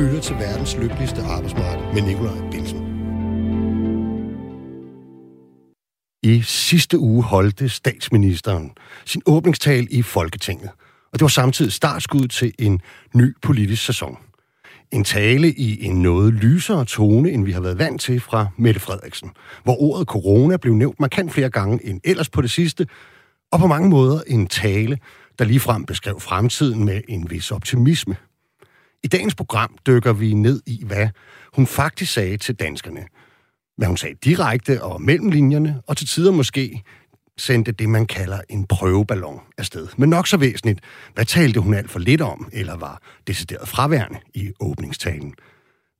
lytter til verdens lykkeligste arbejdsmarked med Nikolaj Bilsen. I sidste uge holdte statsministeren sin åbningstal i Folketinget, og det var samtidig startskud til en ny politisk sæson. En tale i en noget lysere tone, end vi har været vant til fra Mette Frederiksen, hvor ordet corona blev nævnt markant flere gange end ellers på det sidste, og på mange måder en tale, der ligefrem beskrev fremtiden med en vis optimisme. I dagens program dykker vi ned i, hvad hun faktisk sagde til danskerne. Hvad hun sagde direkte og mellem linjerne, og til tider måske sendte det, man kalder en prøveballon afsted. Men nok så væsentligt, hvad talte hun alt for lidt om, eller var decideret fraværende i åbningstalen?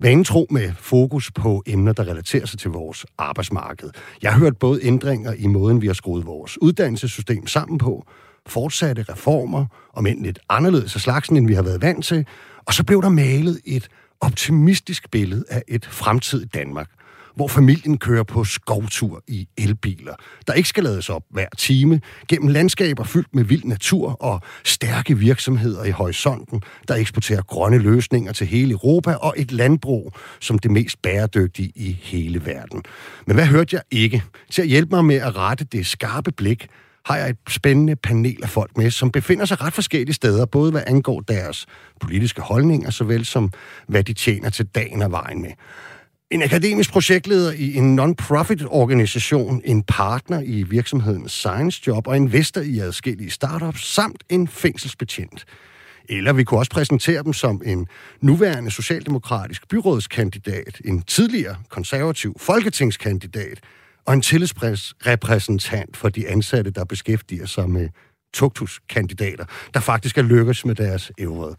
Vanen tro med fokus på emner, der relaterer sig til vores arbejdsmarked. Jeg har hørt både ændringer i måden, vi har skruet vores uddannelsessystem sammen på, fortsatte reformer, om end lidt anderledes af slagsen, end vi har været vant til, og så blev der malet et optimistisk billede af et fremtidigt Danmark, hvor familien kører på skovtur i elbiler, der ikke skal lades op hver time, gennem landskaber fyldt med vild natur og stærke virksomheder i horisonten, der eksporterer grønne løsninger til hele Europa, og et landbrug som det mest bæredygtige i hele verden. Men hvad hørte jeg ikke? Til at hjælpe mig med at rette det skarpe blik, har jeg et spændende panel af folk med, som befinder sig ret forskellige steder, både hvad angår deres politiske holdninger, såvel som hvad de tjener til dagen og vejen med. En akademisk projektleder i en non-profit organisation, en partner i virksomheden Science Job og investor i adskillige startups, samt en fængselsbetjent. Eller vi kunne også præsentere dem som en nuværende socialdemokratisk byrådskandidat, en tidligere konservativ folketingskandidat, og en tillidsrepræsentant for de ansatte, der beskæftiger sig med tuktuskandidater, der faktisk er lykkes med deres evre.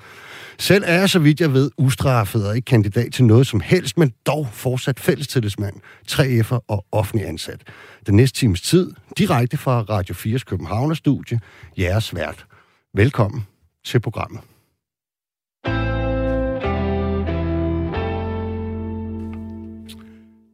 Selv er jeg, så vidt jeg ved, ustraffet og ikke kandidat til noget som helst, men dog fortsat fællestillidsmand, 3F'er og offentlig ansat. Den næste times tid, direkte fra Radio 4's Københavner-studie, jeres vært. Velkommen til programmet.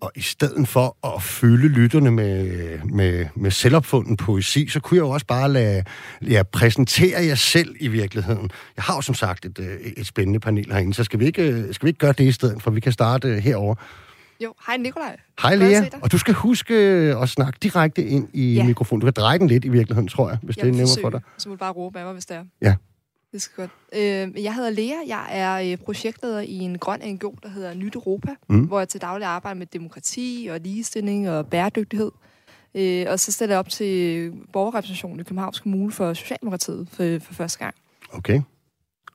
Og i stedet for at fylde lytterne med, med, med selvopfunden poesi, så kunne jeg jo også bare lade ja, præsentere jer selv i virkeligheden. Jeg har jo som sagt et, øh, et spændende panel herinde, så skal vi, ikke, skal vi ikke gøre det i stedet, for vi kan starte herover. Jo, hej Nikolaj. Hej Lea, og du skal huske at snakke direkte ind i ja. mikrofonen. Du kan dreje den lidt i virkeligheden, tror jeg, hvis jeg det er nemmere for dig. Så må du bare råbe af mig, hvis det er. Ja. Det skal godt. Øh, jeg hedder Lea. Jeg er øh, projektleder i en grøn NGO, der hedder Nyt Europa, mm. hvor jeg til daglig arbejder med demokrati og ligestilling og bæredygtighed. Øh, og så stiller jeg op til borgerrepræsentationen i Københavns Kommune for Socialdemokratiet for, for første gang. Okay.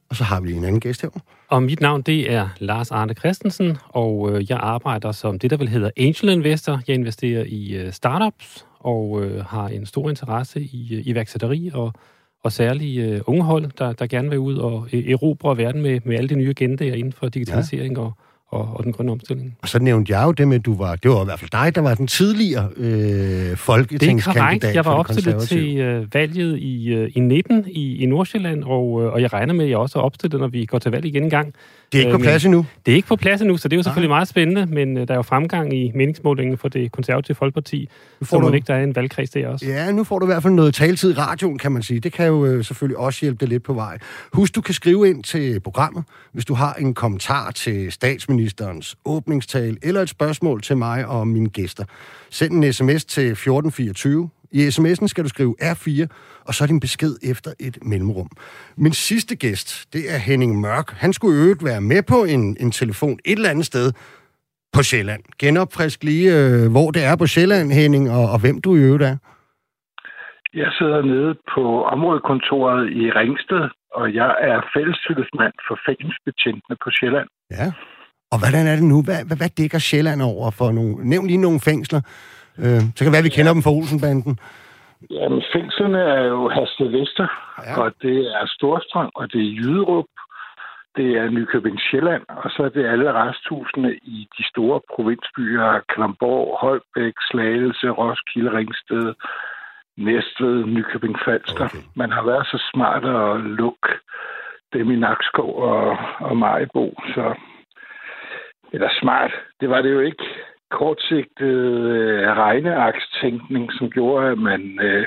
Og så har vi en anden gæst her. Og mit navn, det er Lars Arne Christensen, og øh, jeg arbejder som det, der vil hedder Angel Investor. Jeg investerer i øh, startups og øh, har en stor interesse i øh, iværksætteri og og særligt uh, unge hold, der, der gerne vil ud og e- erobre verden med, med alle de nye agendaer inden for digitalisering ja. og, og, og den grønne omstilling. Og så nævnte jeg jo det med, at du var, det var i hvert fald dig, der var den tidligere øh, folketingskandidat. Det er korrekt. Jeg var opstillet til øh, valget i, øh, i 19 i, i Nordsjælland, og, øh, og jeg regner med, at jeg også er opstillet, når vi går til valg igen en gang. Det er ikke på øh, plads endnu? Det er ikke på plads endnu, så det er jo selvfølgelig ah. meget spændende, men øh, der er jo fremgang i meningsmålingen for det konservative folkeparti, så må du... ikke der er en valgkreds der også. Ja, nu får du i hvert fald noget taletid i radioen, kan man sige. Det kan jo øh, selvfølgelig også hjælpe dig lidt på vej. Husk, du kan skrive ind til programmet, hvis du har en kommentar til statsministerens åbningstal, eller et spørgsmål til mig og mine gæster. Send en sms til 1424 i sms'en skal du skrive R4, og så din besked efter et mellemrum. Min sidste gæst, det er Henning Mørk. Han skulle øvrigt være med på en, en telefon et eller andet sted på Sjælland. Genopfrisk lige, øh, hvor det er på Sjælland, Henning, og, og hvem du i øvrigt er. Jeg sidder nede på områdekontoret i Ringsted, og jeg er fællestillidsmand for fængselsbetjentene på Sjælland. Ja, og hvordan er det nu? Hvad, hvad, hvad dækker Sjælland over for nogle... Nævn lige nogle fængsler, Øh, så kan det være, at vi kender ja. dem fra Olsenbanden. Jamen, fængslerne er jo Vester, ja. og det er Storstrøm, og det er Jyderup, det er Nykøbing Sjælland, og så er det alle resthusene i de store provinsbyer, Klamborg, Holbæk, Slagelse, Roskilde, Ringsted, Næstved, Nykøbing Falster. Okay. Man har været så smart at lukke dem i Nakskov og, og Majbo, så eller smart. Det var det jo ikke kortsigtet øh, regneakstænkning, som gjorde, at man øh,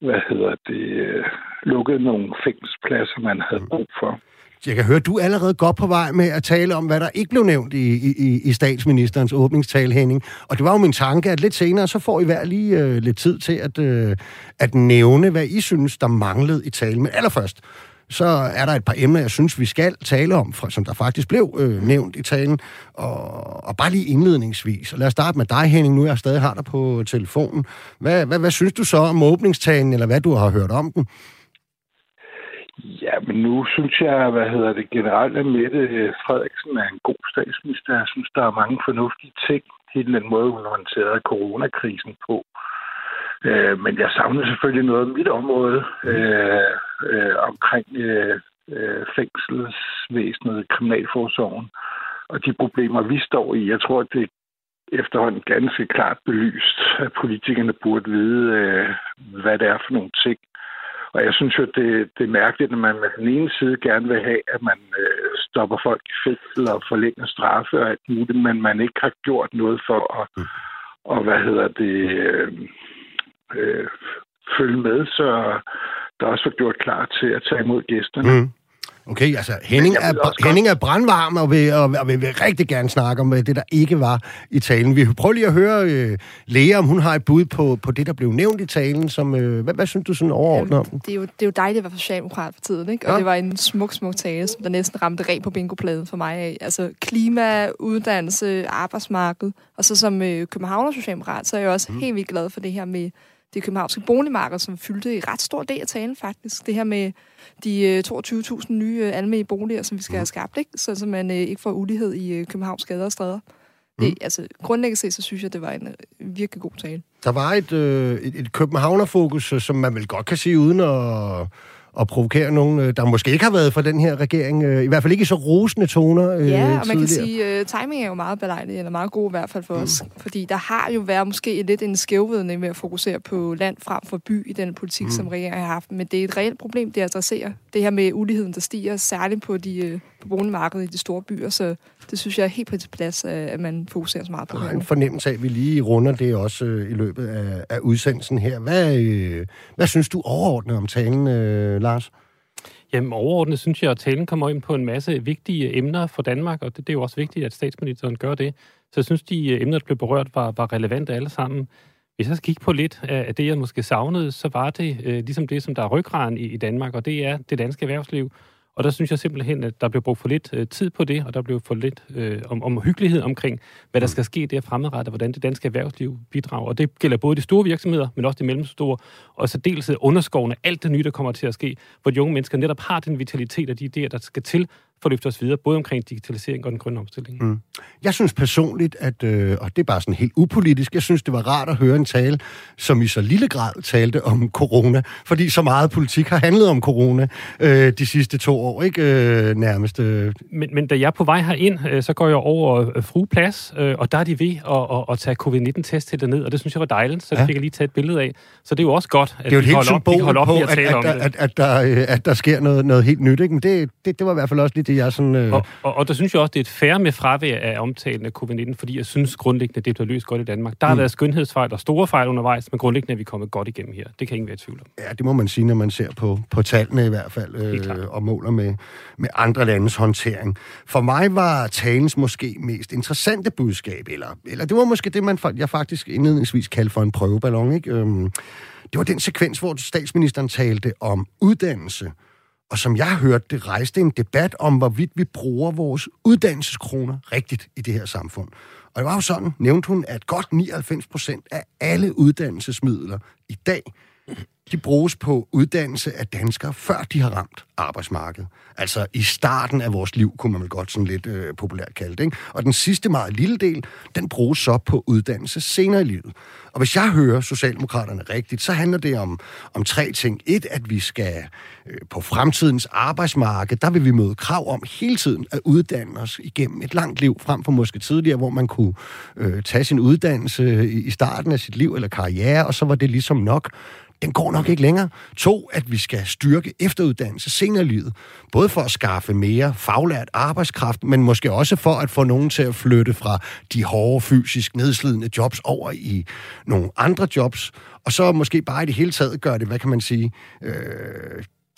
hvad hedder det, øh, lukkede nogle fængselspladser, man havde brug for. Jeg kan høre, du er allerede godt på vej med at tale om, hvad der ikke blev nævnt i, i, i statsministerens åbningstale, Henning. Og det var jo min tanke, at lidt senere, så får I hver lige øh, lidt tid til at, øh, at nævne, hvad I synes, der manglede i talen. Men allerførst, så er der et par emner, jeg synes, vi skal tale om, som der faktisk blev øh, nævnt i talen. Og, og bare lige indledningsvis. Og lad os starte med dig, Henning, nu jeg stadig har dig på telefonen. Hvad, hvad, hvad synes du så om åbningstalen, eller hvad du har hørt om den? Ja, men nu synes jeg, hvad hedder det, generelt, at Mette øh, Frederiksen er en god statsminister. Jeg synes, der er mange fornuftige ting i den måde, hun håndterede coronakrisen på. Øh, men jeg savner selvfølgelig noget af mit område øh, øh, omkring øh, øh, fængselsvæsenet, kriminalforsorgen og de problemer, vi står i. Jeg tror, at det efterhånden ganske klart belyst, at politikerne burde vide, øh, hvad det er for nogle ting. Og jeg synes jo, det, det er mærkeligt, at man med den ene side gerne vil have, at man øh, stopper folk i fængsel og forlænger straffe og alt muligt, men man ikke har gjort noget for at, mm. og, hvad hedder det, øh, øh, følge med, så der også var gjort klar til at tage imod gæsterne. Mm. Okay, altså Henning er, Henning er brandvarm og vil, og, og vil, vil rigtig gerne snakke om det, der ikke var i talen. Vi prøver lige at høre øh, Lea, om hun har et bud på, på det, der blev nævnt i talen. Som, øh, hvad, hvad synes du sådan overordnet om Det er jo, det er jo dejligt at være socialdemokrat for tiden, ikke? Og ja. det var en smuk, smuk tale, som der næsten ramte reg på bingopladen for mig. Af. Altså klima, uddannelse, arbejdsmarked. Og så som øh, københavner socialdemokrat, så er jeg også mm. helt vildt glad for det her med det københavnske boligmarked, som fyldte i ret stor del af talen faktisk. Det her med de 22.000 øh, nye øh, almindelige boliger, som vi skal have skabt, ikke? så, så man øh, ikke får ulighed i Københavns gader og stræder. Det, mm. altså, grundlæggende set, så synes jeg, det var en virkelig god tale. Der var et, øh, et, et københavnerfokus, som man vel godt kan sige, uden at at provokere nogen, øh, der måske ikke har været for den her regering. Øh, I hvert fald ikke i så rosende toner øh, Ja, og man kan sige, uh, timing er jo meget belejlig, eller meget god i hvert fald for mm. os. Fordi der har jo været måske lidt en skævvidning med at fokusere på land frem for by i den politik, mm. som regeringen har haft. Men det er et reelt problem, det adresserer. Det her med uligheden, der stiger, særligt på, de, på boligmarkedet i de store byer. Så det synes jeg er helt på til plads, at man fokuserer så meget på. Der er en fornemmelse af, at vi lige runder det også i løbet af, af udsendelsen her. Hvad, øh, hvad synes du overordnet om talen, øh, Lars? Jamen overordnet synes jeg, at talen kommer ind på en masse vigtige emner for Danmark, og det, det er jo også vigtigt, at statsministeren gør det. Så jeg synes, de øh, emner, der blev berørt, var, var relevante alle sammen. Hvis jeg skal kigge på lidt af det, jeg måske savnede, så var det øh, ligesom det, som der er ryggraden i, i Danmark, og det er det danske erhvervsliv. Og der synes jeg simpelthen, at der blev brugt for lidt øh, tid på det, og der blev for lidt øh, om, om hyggelighed omkring, hvad der mm. skal ske der fremadrettet, hvordan det danske erhvervsliv bidrager. Og det gælder både de store virksomheder, men også de mellemstore, og så dels underskovene, alt det nye, der kommer til at ske, hvor de unge mennesker netop har den vitalitet og de idéer, der skal til for at løfte os videre, både omkring digitalisering og den grønne omstilling. Mm. Jeg synes personligt, at, øh, og det er bare sådan helt upolitisk, jeg synes, det var rart at høre en tale, som i så lille grad talte om corona, fordi så meget politik har handlet om corona øh, de sidste to år, ikke øh, nærmest. Øh. Men, men da jeg er på vej herind, øh, så går jeg over øh, frueplads, øh, og der er de ved at, at, at tage covid-19-test til ned, og det synes jeg var dejligt, så det ja. fik jeg lige tage et billede af. Så det er jo også godt, at det er jo et helt symbol op, på, at, at, at, at, at, der, øh, at der sker noget, noget helt nyt, ikke? men det, det, det var i hvert fald også lidt det, jeg sådan... Øh... Og, og, og der synes jeg også, det er et færre med fravær af omtalen af covid-19, fordi jeg synes grundlæggende, det bliver løst godt i Danmark. Der har mm. været skønhedsfejl og store fejl undervejs, men grundlæggende er vi kommet godt igennem her. Det kan ingen være i tvivl om. Ja, det må man sige, når man ser på, på tallene i hvert fald, øh, og måler med, med andre landes håndtering. For mig var talens måske mest interessante budskab, eller, eller det var måske det, man, jeg faktisk indledningsvis kaldte for en prøveballon, ikke? Øhm, det var den sekvens, hvor statsministeren talte om uddannelse, og som jeg hørte det, rejste en debat om, hvorvidt vi bruger vores uddannelseskroner rigtigt i det her samfund. Og det var jo sådan, nævnte hun, at godt 99 procent af alle uddannelsesmidler i dag, de bruges på uddannelse af danskere, før de har ramt arbejdsmarkedet. Altså i starten af vores liv, kunne man vel godt sådan lidt øh, populært kalde det. Ikke? Og den sidste meget lille del, den bruges så på uddannelse senere i livet. Og hvis jeg hører Socialdemokraterne rigtigt, så handler det om, om tre ting. Et, at vi skal øh, på fremtidens arbejdsmarked, der vil vi møde krav om hele tiden at uddanne os igennem et langt liv, frem for måske tidligere, hvor man kunne øh, tage sin uddannelse i, i starten af sit liv eller karriere, og så var det ligesom nok den går nok ikke længere. To, at vi skal styrke efteruddannelse senere i livet. Både for at skaffe mere faglært arbejdskraft, men måske også for at få nogen til at flytte fra de hårde, fysisk nedslidende jobs over i nogle andre jobs. Og så måske bare i det hele taget gøre det, hvad kan man sige, øh,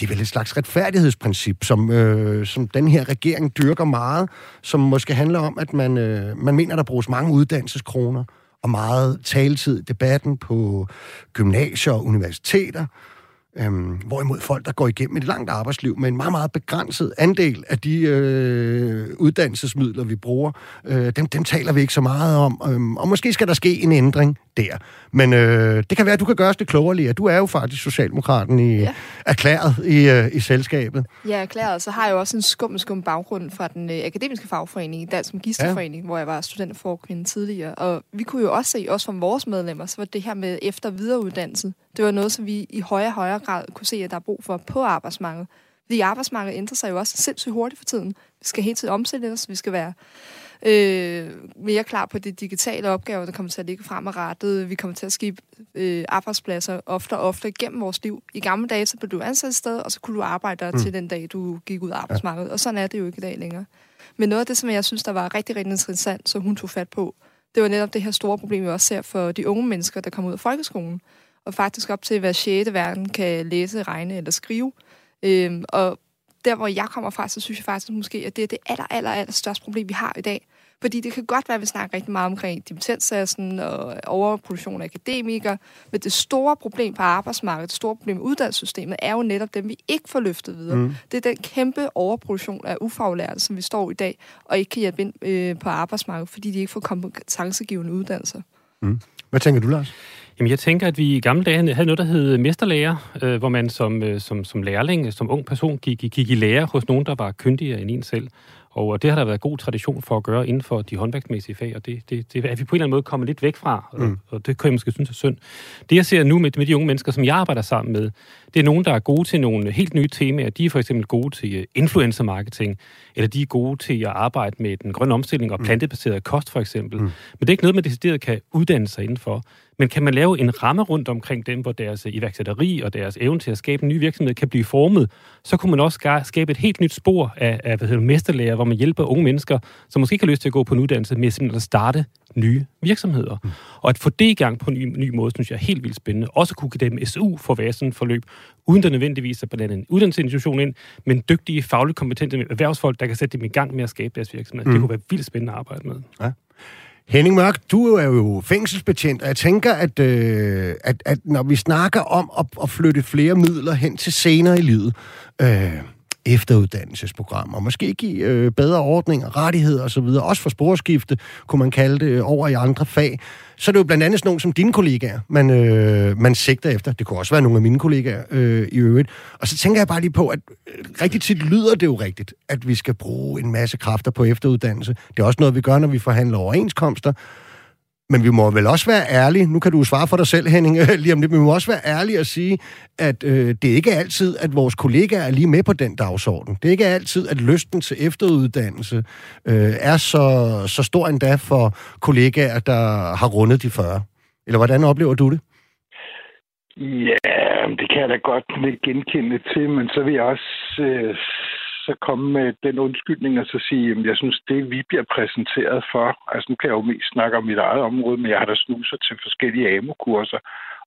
det er vel et slags retfærdighedsprincip, som, øh, som den her regering dyrker meget, som måske handler om, at man, øh, man mener, der bruges mange uddannelseskroner og meget taletid i debatten på gymnasier og universiteter, Øhm, hvorimod folk, der går igennem et langt arbejdsliv med en meget, meget begrænset andel af de øh, uddannelsesmidler, vi bruger, øh, dem, dem taler vi ikke så meget om. Øhm, og måske skal der ske en ændring der. Men øh, det kan være, at du kan gøre os det klogere, Lea. Du er jo faktisk Socialdemokraten i, ja. erklæret i, øh, i selskabet. Ja, erklæret. Så har jeg jo også en skum, skum baggrund fra den øh, akademiske fagforening, Dansk Magisterforening, ja. hvor jeg var studenterforkvinde tidligere. Og vi kunne jo også se, også fra vores medlemmer, så var det her med efter- og videreuddannelse, det var noget, som vi i højere og højere grad kunne se, at der er brug for på arbejdsmarkedet. Fordi arbejdsmarkedet ændrer sig jo også sindssygt hurtigt for tiden. Vi skal hele tiden omsætte os, vi skal være øh, mere klar på de digitale opgaver, der kommer til at ligge fremadrettet. Vi kommer til at skifte øh, arbejdspladser ofte og ofte gennem vores liv. I gamle dage, så blev du ansat et sted, og så kunne du arbejde der mm. til den dag, du gik ud af arbejdsmarkedet. Ja. Og sådan er det jo ikke i dag længere. Men noget af det, som jeg synes, der var rigtig, rigtig interessant, så hun tog fat på, det var netop det her store problem, vi også ser for de unge mennesker, der kommer ud af folkeskolen. Og faktisk op til hver 6. verden kan læse, regne eller skrive. Øhm, og der, hvor jeg kommer fra, så synes jeg faktisk måske, at det er det aller, aller, aller største problem, vi har i dag. Fordi det kan godt være, at vi snakker rigtig meget omkring dimittenssatsen og overproduktion af akademikere, men det store problem på arbejdsmarkedet, det store problem med uddannelsessystemet, er jo netop dem, vi ikke får løftet videre. Mm. Det er den kæmpe overproduktion af ufaglærte, som vi står i dag, og ikke kan hjælpe ind øh, på arbejdsmarkedet, fordi de ikke får kompetencegivende uddannelser. Mm. Hvad tænker du, Lars? Jamen, jeg tænker, at vi i gamle dage havde noget, der hed mesterlærer, øh, hvor man som, øh, som, som lærling, som ung person, gik, gik i lære hos nogen, der var kyndigere end en selv. Og det har der været god tradition for at gøre inden for de håndværksmæssige fag, og det, det, det er vi på en eller anden måde kommet lidt væk fra, mm. og det kan jeg måske synes er synd. Det jeg ser nu med, med de unge mennesker, som jeg arbejder sammen med, det er nogen, der er gode til nogle helt nye temaer. De er for eksempel gode til øh, influencer marketing, eller de er gode til at arbejde med den grønne omstilling og mm. plantebaseret kost for eksempel. Mm. Men det er ikke noget, man decideret kan uddanne sig indenfor. Men kan man lave en ramme rundt omkring dem, hvor deres iværksætteri og deres evne til at skabe en ny virksomhed kan blive formet, så kunne man også skabe et helt nyt spor af, af hvad hedder, mesterlærer, hvor man hjælper unge mennesker, som måske ikke har lyst til at gå på en uddannelse, med simpelthen at starte nye virksomheder. Mm. Og at få det i gang på en ny, ny måde, synes jeg er helt vildt spændende. Også kunne give dem SU for at være sådan et forløb, uden der nødvendigvis at blande en uddannelsesinstitution ind, men dygtige, fagligt kompetente erhvervsfolk, der kan sætte dem i gang med at skabe deres virksomhed. Mm. Det kunne være vildt spændende at arbejde med. Ja. Henning Mørk, du er jo fængselsbetjent, og jeg tænker, at, øh, at, at når vi snakker om at, at flytte flere midler hen til senere i livet, øh, efteruddannelsesprogrammer, måske give øh, bedre ordninger, rettigheder osv., også for sporskifte, kunne man kalde det, over i andre fag, så er det jo blandt andet sådan nogle som dine kollegaer, man, øh, man sigter efter. Det kunne også være nogle af mine kollegaer øh, i øvrigt. Og så tænker jeg bare lige på, at øh, rigtig tit lyder det jo rigtigt, at vi skal bruge en masse kræfter på efteruddannelse. Det er også noget, vi gør, når vi forhandler overenskomster. Men vi må vel også være ærlige, nu kan du svare for dig selv, Henning, lige om lidt, men vi må også være ærlige og sige, at øh, det er ikke altid, at vores kollegaer er lige med på den dagsorden. Det er ikke altid, at lysten til efteruddannelse øh, er så, så stor endda for kollegaer, der har rundet de 40. Eller hvordan oplever du det? Ja, det kan jeg da godt genkende til, men så vil jeg også øh, så komme med den undskyldning og så sige, at jeg synes, det vi bliver præsenteret for, altså nu kan jeg jo mest snakke om mit eget område, men jeg har da snuser til forskellige AMO-kurser,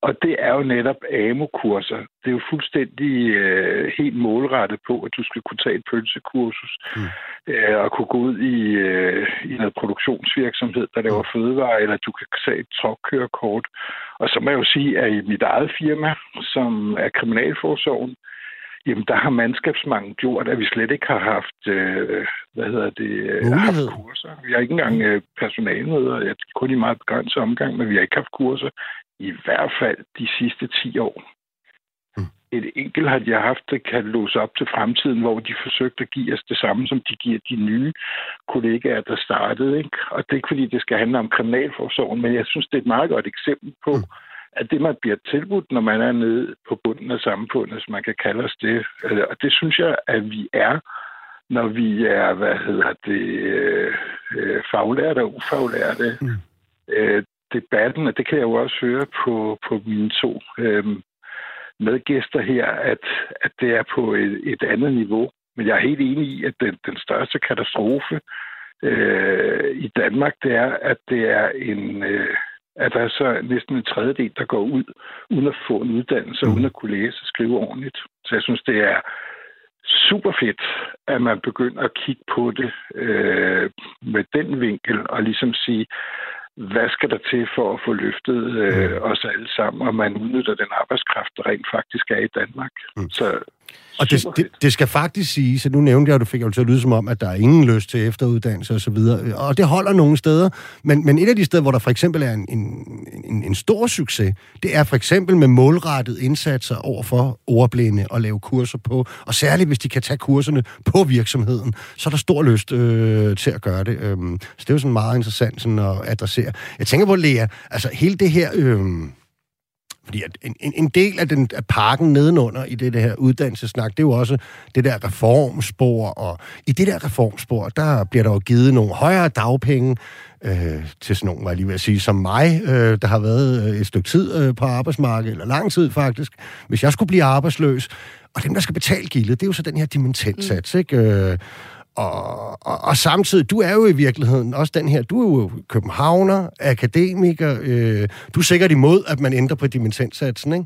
og det er jo netop AMO-kurser. Det er jo fuldstændig øh, helt målrettet på, at du skal kunne tage et pølsekursus mm. øh, og kunne gå ud i, øh, i noget produktionsvirksomhed, der laver mm. fødevarer, eller du kan tage et truckkørekort. Og så må jeg jo sige, at i mit eget firma, som er Kriminalforsorgen, jamen der har mandskabsmangel gjort, at vi slet ikke har haft, øh, hvad hedder det, øh, haft kurser. Vi har ikke engang øh, personalmøder, jeg kun i meget begrænset omgang, men vi har ikke haft kurser i hvert fald de sidste 10 år. Mm. Et enkelt har jeg haft, det kan låse op til fremtiden, hvor de forsøgte at give os det samme, som de giver de nye kollegaer, der startede. Ikke? Og det er ikke, fordi det skal handle om kriminalforsorgen, men jeg synes, det er et meget godt eksempel på, mm at det, man bliver tilbudt, når man er nede på bunden af samfundet, hvis man kan kalde os det, øh, og det synes jeg, at vi er, når vi er, hvad hedder det, øh, faglærte og ufaglærte. Mm. Øh, debatten, og det kan jeg jo også høre på, på mine to øh, medgæster her, at, at det er på et, et andet niveau. Men jeg er helt enig i, at den, den største katastrofe øh, i Danmark, det er, at det er en... Øh, at der er så næsten en tredjedel, der går ud uden at få en uddannelse, mm. uden at kunne læse og skrive ordentligt. Så jeg synes, det er super fedt, at man begynder at kigge på det øh, med den vinkel og ligesom sige, hvad skal der til for at få løftet øh, mm. os alle sammen, og man udnytter den arbejdskraft, der rent faktisk er i Danmark. Mm. Så og det, det, det skal faktisk sige, så nu nævnte jeg, at du fik jo til at lyde som om, at der er ingen lyst til efteruddannelse osv., og, og det holder nogle steder, men, men et af de steder, hvor der for eksempel er en, en, en, en stor succes, det er for eksempel med målrettet indsatser over for ordblinde og lave kurser på, og særligt hvis de kan tage kurserne på virksomheden, så er der stor lyst øh, til at gøre det. Øhm, så det er jo sådan meget interessant sådan at adressere. Jeg tænker på, Lea, altså hele det her... Øh, fordi at en, en, en del af, den, af parken nedenunder i det, det her uddannelsesnak, det er jo også det der reformspor, og i det der reformspor, der bliver der jo givet nogle højere dagpenge øh, til sådan nogen, var jeg lige ved at sige, som mig, øh, der har været øh, et stykke tid øh, på arbejdsmarkedet, eller lang tid faktisk, hvis jeg skulle blive arbejdsløs, og dem, der skal betale gildet, det er jo så den her dimensionssats, mm. ikke? Øh, og, og, og samtidig, du er jo i virkeligheden også den her, du er jo københavner, akademiker, øh, du er sikkert imod, at man ændrer på dimensionssatsen, ikke?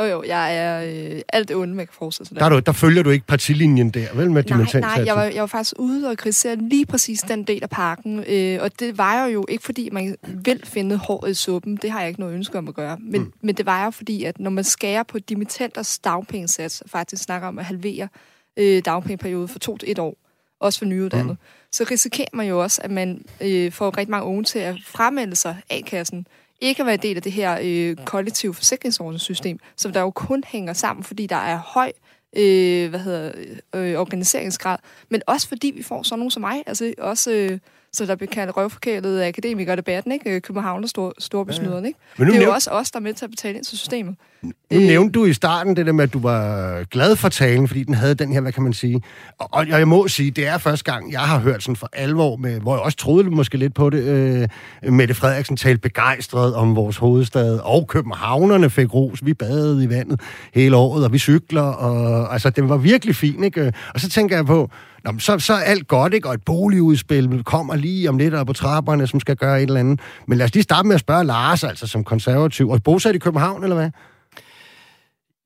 Jo, jo, jeg er øh, alt det onde, man kan forestille sig. Der, der, der følger du ikke partilinjen der, vel, med Nej, nej, jeg var, jeg var faktisk ude og kritisere lige præcis den del af parken, øh, og det var jo ikke, fordi man vil finde håret i suppen, det har jeg ikke noget ønske om at gøre, men, mm. men det var jo fordi, at når man skærer på dimittenters dagpengesats, faktisk snakker om at halvere øh, dagpengeperiode fra to til et år, også for nyuddannede, mm. så risikerer man jo også, at man øh, får rigtig mange unge til at fremmelde sig A-kassen, ikke at være del af det her øh, kollektive forsikringsordningssystem, som der jo kun hænger sammen, fordi der er høj øh, hvad hedder, øh, organiseringsgrad, men også fordi vi får sådan nogen som mig, altså også... Øh, så der bliver kaldt røvforkælet af akademikerdebatten, ikke? København og stor, storbesnyderen, ikke? Men det er jo også os, der er med til at betale ind til systemet. Nu øh, nævnte du i starten det der med, at du var glad for talen, fordi den havde den her, hvad kan man sige... Og, og jeg må sige, det er første gang, jeg har hørt sådan for alvor, med, hvor jeg også troede måske lidt på det, øh, Mette Frederiksen talte begejstret om vores hovedstad, og københavnerne fik ros. Vi badede i vandet hele året, og vi cykler, og altså, det var virkelig fint, ikke? Og så tænker jeg på, Nå, så, så er alt godt, ikke? Og et boligudspil kommer lige om lidt op på trapperne, som skal gøre et eller andet. Men lad os lige starte med at spørge Lars, altså som konservativ. Og bosat i København, eller hvad?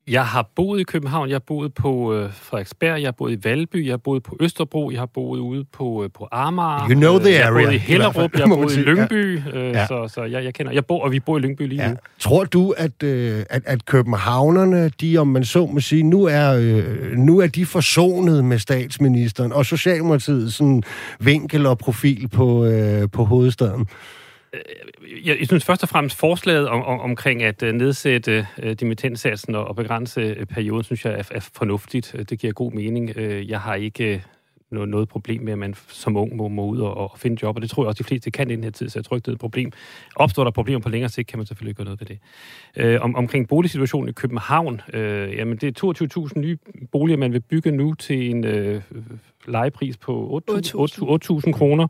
Jeg har boet i København, jeg har boet på øh, Frederiksberg, jeg har boet i Valby, jeg har boet på Østerbro, jeg har boet ude på, øh, på Amager. You know the area. Jeg har boet i Hellerup, jeg har boet i Lyngby, ja. Øh, ja. så, så jeg, jeg kender, jeg bor, og vi bor i Lyngby lige ja. nu. Tror du, at, øh, at, at københavnerne, de om man så må sige, nu er, øh, nu er de forsonet med statsministeren og Socialdemokratiet sådan vinkel og profil på, øh, på hovedstaden? Øh, jeg, jeg synes først og fremmest forslaget om, om, omkring at uh, nedsætte uh, dimittentsatsen og, og begrænse uh, perioden, synes jeg er, er fornuftigt. Det giver god mening. Jeg har ikke noget, noget problem med, at man som ung må, må ud og, og finde job, og det tror jeg også, de fleste kan i den her tid, så jeg tror ikke, det er et problem. Opstår der problemer på længere sigt, kan man selvfølgelig gøre noget ved det. Uh, om, omkring boligsituationen i København, uh, jamen det er 22.000 nye boliger, man vil bygge nu til en uh, lejepris på 8.000 kroner.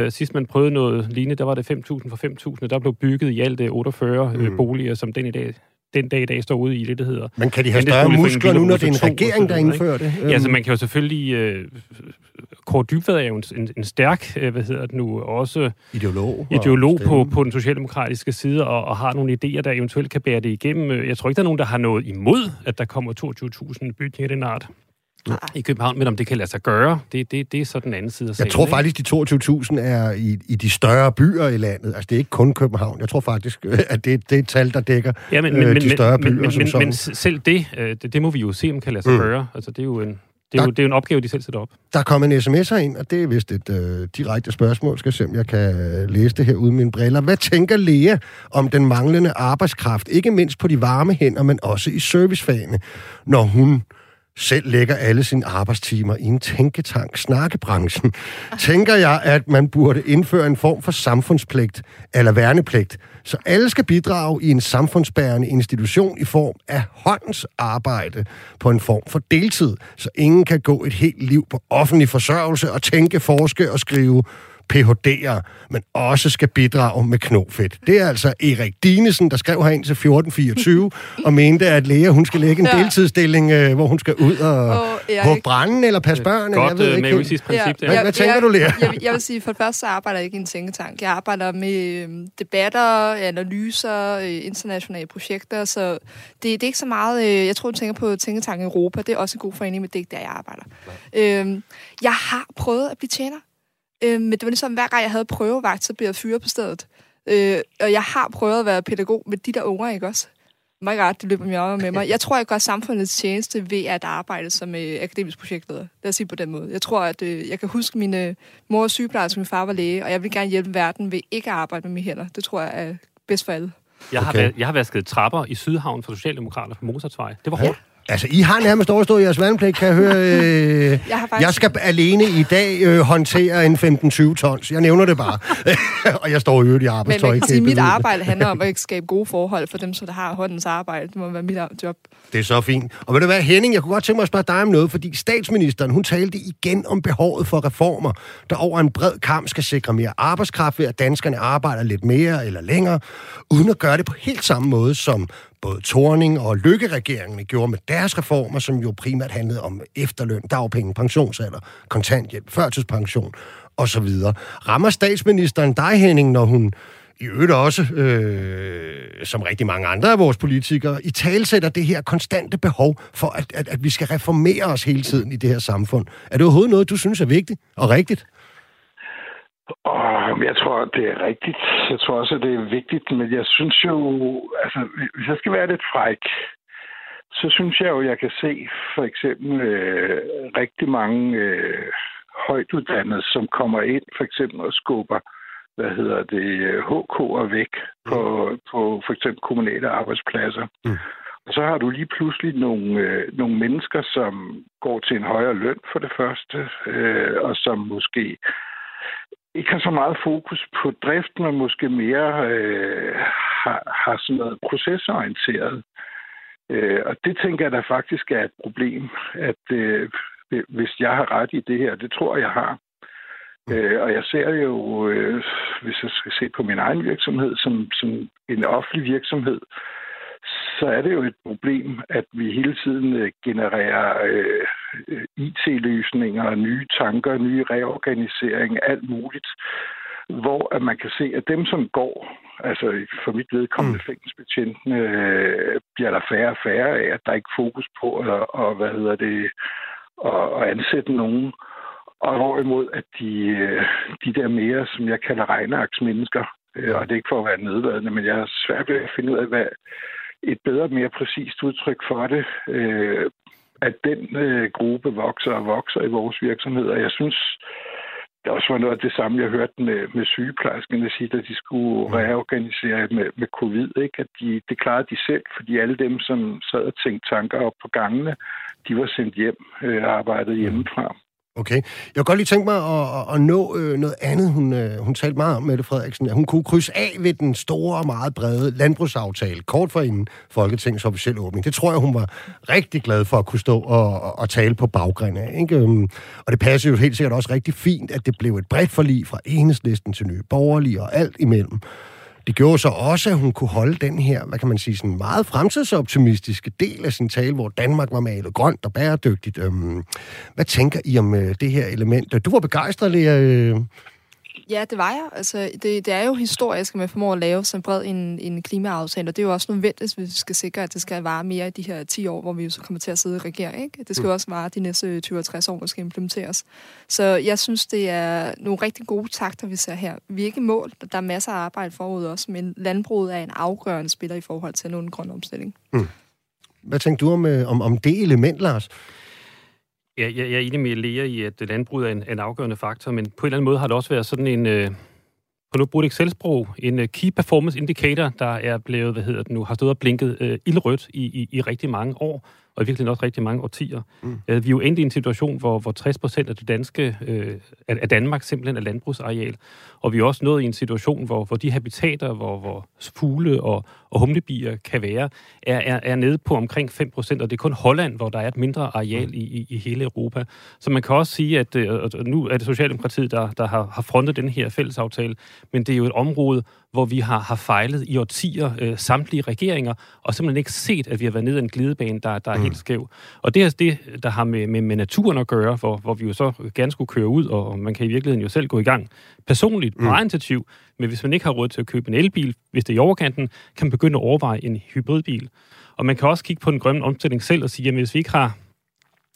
Uh, sidst man prøvede noget lignende, der var det 5.000 for 5.000, der blev bygget i alt 48 mm. boliger, som den i dag den dag i dag står ude i det, det hedder. Men kan de have større muskler nu, når det er en regering, der indfører det? Ja, altså man kan jo selvfølgelig... Uh, Kåre Dybvad er jo en, en, en stærk, uh, hvad hedder det nu, også... Ideolog. Ideolog på, på den socialdemokratiske side, og, og har nogle idéer, der eventuelt kan bære det igennem. Jeg tror ikke, der er nogen, der har noget imod, at der kommer 22.000 bygninger af den art i København, men om det kan lade sig gøre, det, det, det er så den anden side af sagen. Jeg tror faktisk, de 22.000 er i, i de større byer i landet. Altså, det er ikke kun København. Jeg tror faktisk, at det, det er et tal, der dækker ja, men, øh, de større byer. Men, men, men selv det, øh, det, det må vi jo se, om kan lade sig mm. gøre. Altså, det er jo en... Det er, der, jo, det er jo en opgave, de selv sætter op. Der er kommet en sms'er ind, og det er vist et øh, direkte spørgsmål. Skal se, om jeg kan øh, læse det her uden mine briller. Hvad tænker Lea om den manglende arbejdskraft? Ikke mindst på de varme hænder, men også i servicefagene, når hun selv lægger alle sine arbejdstimer i en tænketank, snakkebranchen, tænker jeg, at man burde indføre en form for samfundspligt eller værnepligt, så alle skal bidrage i en samfundsbærende institution i form af håndens arbejde på en form for deltid, så ingen kan gå et helt liv på offentlig forsørgelse og tænke, forske og skrive Ph.D.'er, men også skal bidrage med knofedt. Det er altså Erik Dinesen, der skrev herind til 1424 og mente, at Lea, hun skal lægge en ja. deltidsstilling, øh, hvor hun skal ud og oh, hugge branden eller passe børn. Godt jeg ved øh, ikke. maoistisk princip. Ja. Hvad, hvad tænker jeg, du, Lea? Jeg, jeg vil sige, for det første så arbejder jeg ikke i en tænketank. Jeg arbejder med øh, debatter, analyser, øh, internationale projekter, så det, det er ikke så meget... Øh, jeg tror, du tænker på Tænketank Europa. Det er også en god forening, men det er ikke der, jeg arbejder. Øh, jeg har prøvet at blive tjener. Øh, men det var ligesom, hver gang jeg havde prøvevagt, så blev jeg fyret på stedet. Øh, og jeg har prøvet at være pædagog med de der unger, ikke også? My God, det løber mig med mig. Jeg tror, jeg gør samfundets tjeneste ved at arbejde som øh, akademisk projektleder. Lad os sige på den måde. Jeg tror, at øh, jeg kan huske, min øh, mor er sygeplejerske, min far var læge, og jeg vil gerne hjælpe verden ved ikke at arbejde med mine hænder. Det tror jeg er bedst for alle. Jeg har, okay. jeg har vasket trapper i Sydhavn for Socialdemokrater på Motortvej. Det var hårdt. Altså, I har nærmest overstået jeres vandpligt, kan jeg høre. Øh, jeg, har faktisk... jeg skal alene i dag øh, håndtere en 15-20 tons. Jeg nævner det bare. og jeg står jo i arbejdstøj. Men man kan sige, mit arbejde handler om at skabe gode forhold for dem, der har håndens arbejde. Det må være mit job. Det er så fint. Og ved du hvad, Henning, jeg kunne godt tænke mig at spørge dig om noget, fordi statsministeren, hun talte igen om behovet for reformer, der over en bred kamp skal sikre mere arbejdskraft ved, at danskerne arbejder lidt mere eller længere, uden at gøre det på helt samme måde som både Torning og Lykke-regeringen gjorde med deres reformer, som jo primært handlede om efterløn, dagpenge, pensionsalder, kontanthjælp, førtidspension osv. Rammer statsministeren dig, Henning, når hun i øvrigt også, øh, som rigtig mange andre af vores politikere, i talsætter det her konstante behov for, at, at, at vi skal reformere os hele tiden i det her samfund. Er det overhovedet noget, du synes er vigtigt og rigtigt? Og jeg tror, det er rigtigt. Jeg tror også, at det er vigtigt, men jeg synes jo, altså, hvis jeg skal være lidt fræk, så synes jeg jo, jeg kan se for eksempel øh, rigtig mange øh, højtuddannede, som kommer ind for eksempel og skubber, hvad hedder det, HK'er væk på, på for eksempel kommunale arbejdspladser. Mm. Og så har du lige pludselig nogle, øh, nogle mennesker, som går til en højere løn for det første, øh, og som måske ikke har så meget fokus på driften, men måske mere øh, har, har sådan noget procesorienteret. Øh, og det tænker jeg da faktisk er et problem, at øh, hvis jeg har ret i det her, det tror jeg har. Øh, og jeg ser jo, øh, hvis jeg skal se på min egen virksomhed, som, som en offentlig virksomhed, så er det jo et problem, at vi hele tiden øh, genererer øh, IT-løsninger, nye tanker, nye reorganisering, alt muligt, hvor at man kan se, at dem, som går, altså for mit vedkommende mm. fængselsbetjentene, øh, bliver der færre og færre af, at der er ikke fokus på at, og, hvad hedder det, at, at ansætte nogen. Og hvorimod, at de, øh, de der mere, som jeg kalder regneaksmennesker, øh, og det er ikke for at være nedladende, men jeg har svært ved at finde ud af, hvad, et bedre, mere præcist udtryk for det, øh, at den øh, gruppe vokser og vokser i vores virksomhed. Og jeg synes, det også var noget af det samme, jeg hørte med, med sygeplejerskerne sige, at de skulle mm. reorganisere med, med covid, ikke? at de, det klarede de selv, fordi alle dem, som sad og tænkte tanker op på gangene, de var sendt hjem øh, og arbejdede mm. hjemmefra. Okay. Jeg kunne godt lige tænke mig at, at, at nå øh, noget andet, hun, øh, hun talte meget om, Mette Frederiksen. At Hun kunne krydse af ved den store og meget brede landbrugsaftale, kort for inden Folketingets officielle åbning. Det tror jeg, hun var rigtig glad for at kunne stå og, og, og tale på baggrund af. Ikke? Øhm, og det passer jo helt sikkert også rigtig fint, at det blev et bredt forlig fra enhedslisten til nye borgerlige og alt imellem. Det gjorde så også, at hun kunne holde den her, hvad kan man sige, sådan meget fremtidsoptimistiske del af sin tale, hvor Danmark var malet grønt og bæredygtigt. Øhm, hvad tænker I om øh, det her element? Du var begejstret, Lea. Øh, Ja, det var jeg. Altså, det, det er jo historisk, at man formår at lave så bred en, en klimaaftale, og det er jo også nødvendigt, hvis vi skal sikre, at det skal vare mere i de her 10 år, hvor vi jo så kommer til at sidde i regering. Ikke? Det skal jo mm. også vare de næste 20-60 år, hvor skal implementeres. Så jeg synes, det er nogle rigtig gode takter, vi ser her. Vi er ikke mål. Der er masser af arbejde forud også, men landbruget er en afgørende spiller i forhold til at nå en grøn omstilling. Mm. Hvad tænker du om, øh, om, om det element, Lars? Ja, jeg, jeg er enig med Lea i, at landbruget er en, en afgørende faktor, men på en eller anden måde har det også været sådan en... Øh, på nu brugt Excel-sprog, en uh, Key Performance Indicator, der er blevet, hvad hedder det nu, har stået og blinket uh, ildrødt i, i, i rigtig mange år og i virkeligheden også rigtig mange årtier. Mm. Uh, vi er jo endt i en situation, hvor, hvor 60 procent af det danske, uh, af Danmark simpelthen er landbrugsareal. Og vi er også nået i en situation, hvor, hvor de habitater, hvor, hvor fugle og, og humlebier kan være, er, er, er nede på omkring 5 procent, og det er kun Holland, hvor der er et mindre areal i, i, i hele Europa. Så man kan også sige, at uh, nu er det Socialdemokratiet, der, der har, har frontet den her fællesaftale, men det er jo et område, hvor vi har, har fejlet i årtier øh, samtlige regeringer, og simpelthen ikke set, at vi har været nede i en glidebane, der, der er mm. helt skæv. Og det er det, der har med, med, med naturen at gøre, hvor, hvor vi jo så gerne skulle køre ud, og man kan i virkeligheden jo selv gå i gang personligt på mm. initiativ, men hvis man ikke har råd til at købe en elbil, hvis det er i overkanten, kan man begynde at overveje en hybridbil. Og man kan også kigge på den grønne omstilling selv og sige, at hvis vi ikke har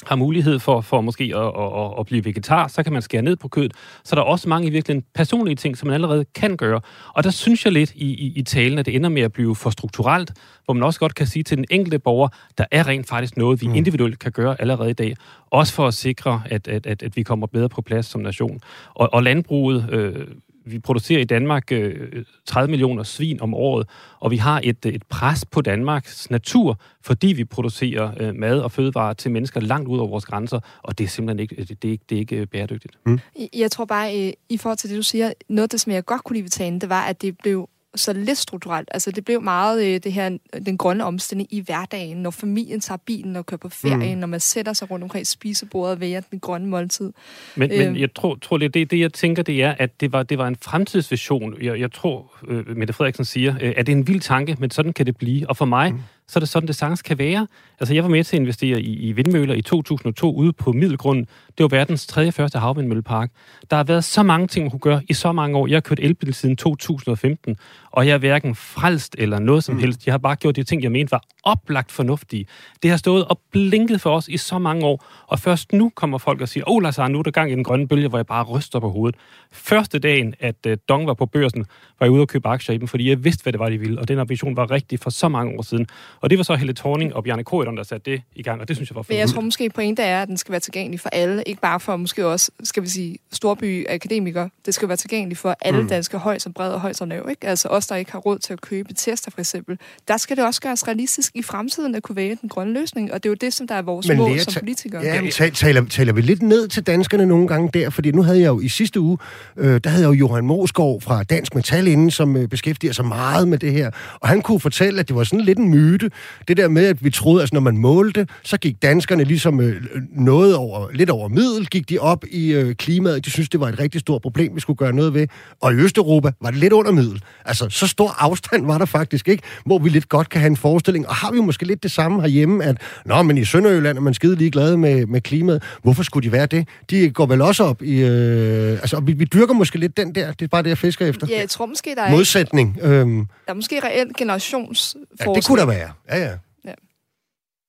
har mulighed for, for måske at, at, at blive vegetar, så kan man skære ned på kødet. Så der er også mange i virkeligheden personlige ting, som man allerede kan gøre. Og der synes jeg lidt i, i, i talen, at det ender med at blive for strukturelt, hvor man også godt kan sige til den enkelte borger, der er rent faktisk noget, vi mm. individuelt kan gøre allerede i dag. Også for at sikre, at, at, at, at vi kommer bedre på plads som nation. Og, og landbruget... Øh, vi producerer i Danmark øh, 30 millioner svin om året, og vi har et, et pres på Danmarks natur, fordi vi producerer øh, mad og fødevarer til mennesker langt ud over vores grænser, og det er simpelthen ikke, det, det er ikke, det er ikke bæredygtigt. Mm. Jeg tror bare, øh, i forhold til det, du siger, noget af det, som jeg godt kunne lide ved talen, det var, at det blev så lidt strukturelt. Altså, det blev meget øh, det her, den grønne omstilling i hverdagen, når familien tager bilen og kører på ferie, mm. når man sætter sig rundt omkring spisebordet og vælger den grønne måltid. Men, øh, men jeg tror, tror det, det, det, jeg tænker, det er, at det var, det var en fremtidsvision. Jeg, jeg tror, øh, Mette Frederiksen siger, øh, at det er en vild tanke, men sådan kan det blive. Og for mig, mm så er det sådan, det sagtens kan være. Altså, jeg var med til at investere i, i vindmøller i 2002 ude på Middelgrund. Det var verdens tredje første havvindmøllepark. Der har været så mange ting, man kunne gøre i så mange år. Jeg har kørt elbil siden 2015, og jeg er hverken frelst eller noget som mm. helst. Jeg har bare gjort de ting, jeg mente var oplagt fornuftige. Det har stået og blinket for os i så mange år, og først nu kommer folk og siger, åh oh, Lars nu er der gang i den grønne bølge, hvor jeg bare ryster på hovedet. Første dagen, at uh, Dong var på børsen, var jeg ude og købe aktier i dem, fordi jeg vidste, hvad det var, de ville, og den ambition var rigtig for så mange år siden. Og det var så Helle Thorning og Bjarne Korydon, der satte det i gang, og det synes jeg var for Men jeg tror måske pointet er, at den skal være tilgængelig for alle, ikke bare for måske også, skal vi sige, storby akademikere. Det skal være tilgængelig for alle mm. danske høj som bred og høj som lav, ikke? Altså os, der ikke har råd til at købe tester for eksempel. Der skal det også gøres realistisk i fremtiden at kunne vælge den grønne løsning, og det er jo det, som der er vores men mål som politikere. Ja, men taler, taler vi lidt ned til danskerne nogle gange der, fordi nu havde jeg jo i sidste uge, øh, der havde jeg jo Johan Moskov fra Dansk Metal inden, som øh, beskæftiger sig meget med det her, og han kunne fortælle, at det var sådan lidt en myte, det der med, at vi troede, at når man målte, så gik danskerne ligesom øh, noget over, lidt over middel, gik de op i øh, klimaet. De synes, det var et rigtig stort problem, vi skulle gøre noget ved. Og i Østeuropa var det lidt under middel. Altså, så stor afstand var der faktisk ikke, hvor vi lidt godt kan have en forestilling. Og har vi måske lidt det samme herhjemme, at nå, men i Sønderjylland er man skide ligeglade med, med klimaet. Hvorfor skulle de være det? De går vel også op i... Øh, altså, vi, vi dyrker måske lidt den der. Det er bare det, jeg fisker efter. Ja, jeg tror måske, der er... Modsætning. Øhm. Der er måske reelt generationsforskel. Ja, det kunne der være. Ja, ja.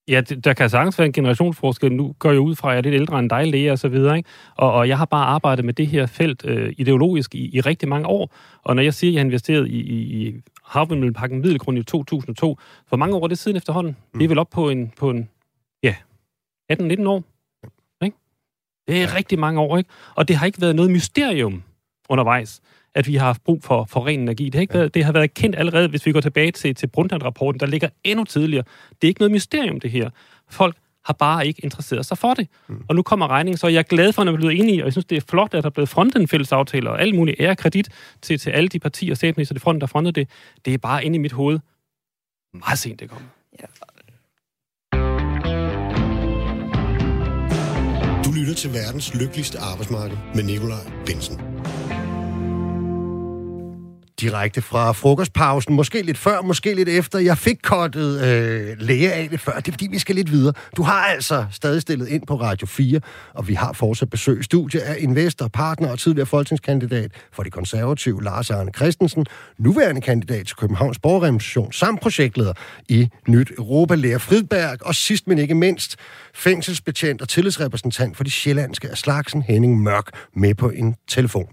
Ja, der kan sagtens være en generationsforskel. Nu går jeg ud fra, at jeg er lidt ældre end dig, læge og så videre. Ikke? Og, og jeg har bare arbejdet med det her felt øh, ideologisk i, i rigtig mange år. Og når jeg siger, at jeg har investeret i, i, i havvindmøllepakken Middelgrund i 2002, for mange år det siden efterhånden. Mm. Vi er vel op på en, på en ja, 18-19 år. Ikke? Det er ja. rigtig mange år, ikke? Og det har ikke været noget mysterium undervejs at vi har haft brug for, for ren energi. Det har, ikke ja. været, det har været kendt allerede, hvis vi går tilbage til, til Brundtland-rapporten, der ligger endnu tidligere. Det er ikke noget mysterium, det her. Folk har bare ikke interesseret sig for det. Mm. Og nu kommer regningen, så jeg er glad for, at man er blevet enige, og jeg synes, det er flot, at der er blevet frontet en fælles aftale, og alle mulige ære kredit til, til alle de partier og statsminister, der der frontet det. Det er bare inde i mit hoved. Meget sent, det kommer. Ja. Du lytter til verdens lykkeligste arbejdsmarked med Nikolaj Bensen direkte fra frokostpausen. Måske lidt før, måske lidt efter. Jeg fik kottet øh, læge af det før. Det er fordi, vi skal lidt videre. Du har altså stadig stillet ind på Radio 4, og vi har fortsat besøg studie af investor, partner og tidligere folketingskandidat for de konservative, Lars Arne Christensen, nuværende kandidat til Københavns Borgerrepræsentation, samt projektleder i Nyt Europa, Lea Fridberg, og sidst men ikke mindst, fængselsbetjent og tillidsrepræsentant for de sjællandske af slagsen, Henning Mørk, med på en telefon.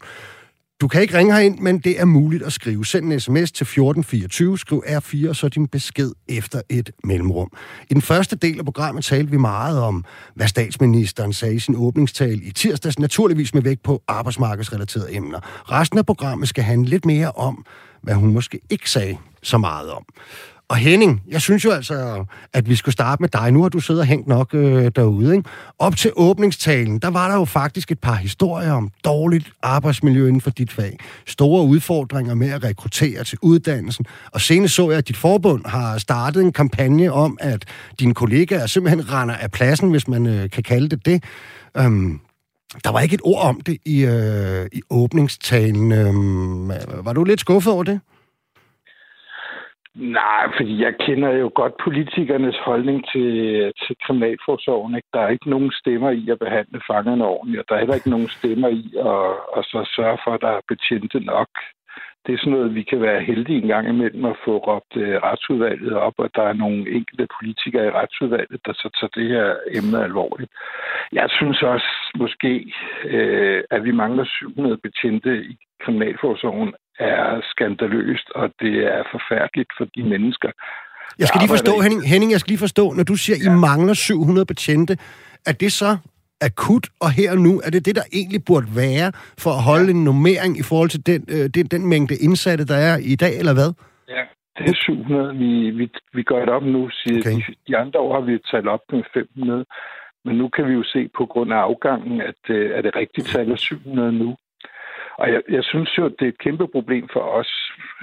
Du kan ikke ringe herind, men det er muligt at skrive. Send en sms til 1424, skriv R4, og så din besked efter et mellemrum. I den første del af programmet talte vi meget om, hvad statsministeren sagde i sin åbningstale i tirsdags, naturligvis med vægt på arbejdsmarkedsrelaterede emner. Resten af programmet skal handle lidt mere om, hvad hun måske ikke sagde så meget om. Og Henning, jeg synes jo altså, at vi skulle starte med dig. Nu har du siddet og hængt nok øh, derude. Ikke? Op til åbningstalen, der var der jo faktisk et par historier om dårligt arbejdsmiljø inden for dit fag. Store udfordringer med at rekruttere til uddannelsen. Og senest så jeg, at dit forbund har startet en kampagne om, at dine kollegaer simpelthen render af pladsen, hvis man øh, kan kalde det det. Øhm, der var ikke et ord om det i, øh, i åbningstalen. Øhm, var du lidt skuffet over det? Nej, fordi jeg kender jo godt politikernes holdning til, til kriminalforsorgen. Ikke? Der er ikke nogen stemmer i at behandle fangerne ordentligt, og der er heller ikke nogen stemmer i at, at så sørge for, at der er betjente nok. Det er sådan noget, vi kan være heldige en gang imellem at få råbt uh, retsudvalget op, og der er nogle enkelte politikere i retsudvalget, der så tager det her emne alvorligt. Jeg synes også måske, uh, at vi mangler 700 betjente i kriminalforsorgen er skandaløst, og det er forfærdeligt for de mennesker. Jeg skal lige forstå, Henning, Henning, jeg skal lige forstå, når du siger, ja. I mangler 700 betjente, er det så akut og her og nu? Er det det, der egentlig burde være for at holde en normering i forhold til den, øh, den, den mængde indsatte, der er i dag, eller hvad? Ja, det er 700. Vi, vi, vi gør det op nu. Siger, okay. de, de andre år har vi talt op med 500. Men nu kan vi jo se på grund af afgangen, at, øh, at det rigtige tal er 700 nu. Og jeg, jeg synes jo, det er et kæmpe problem for os.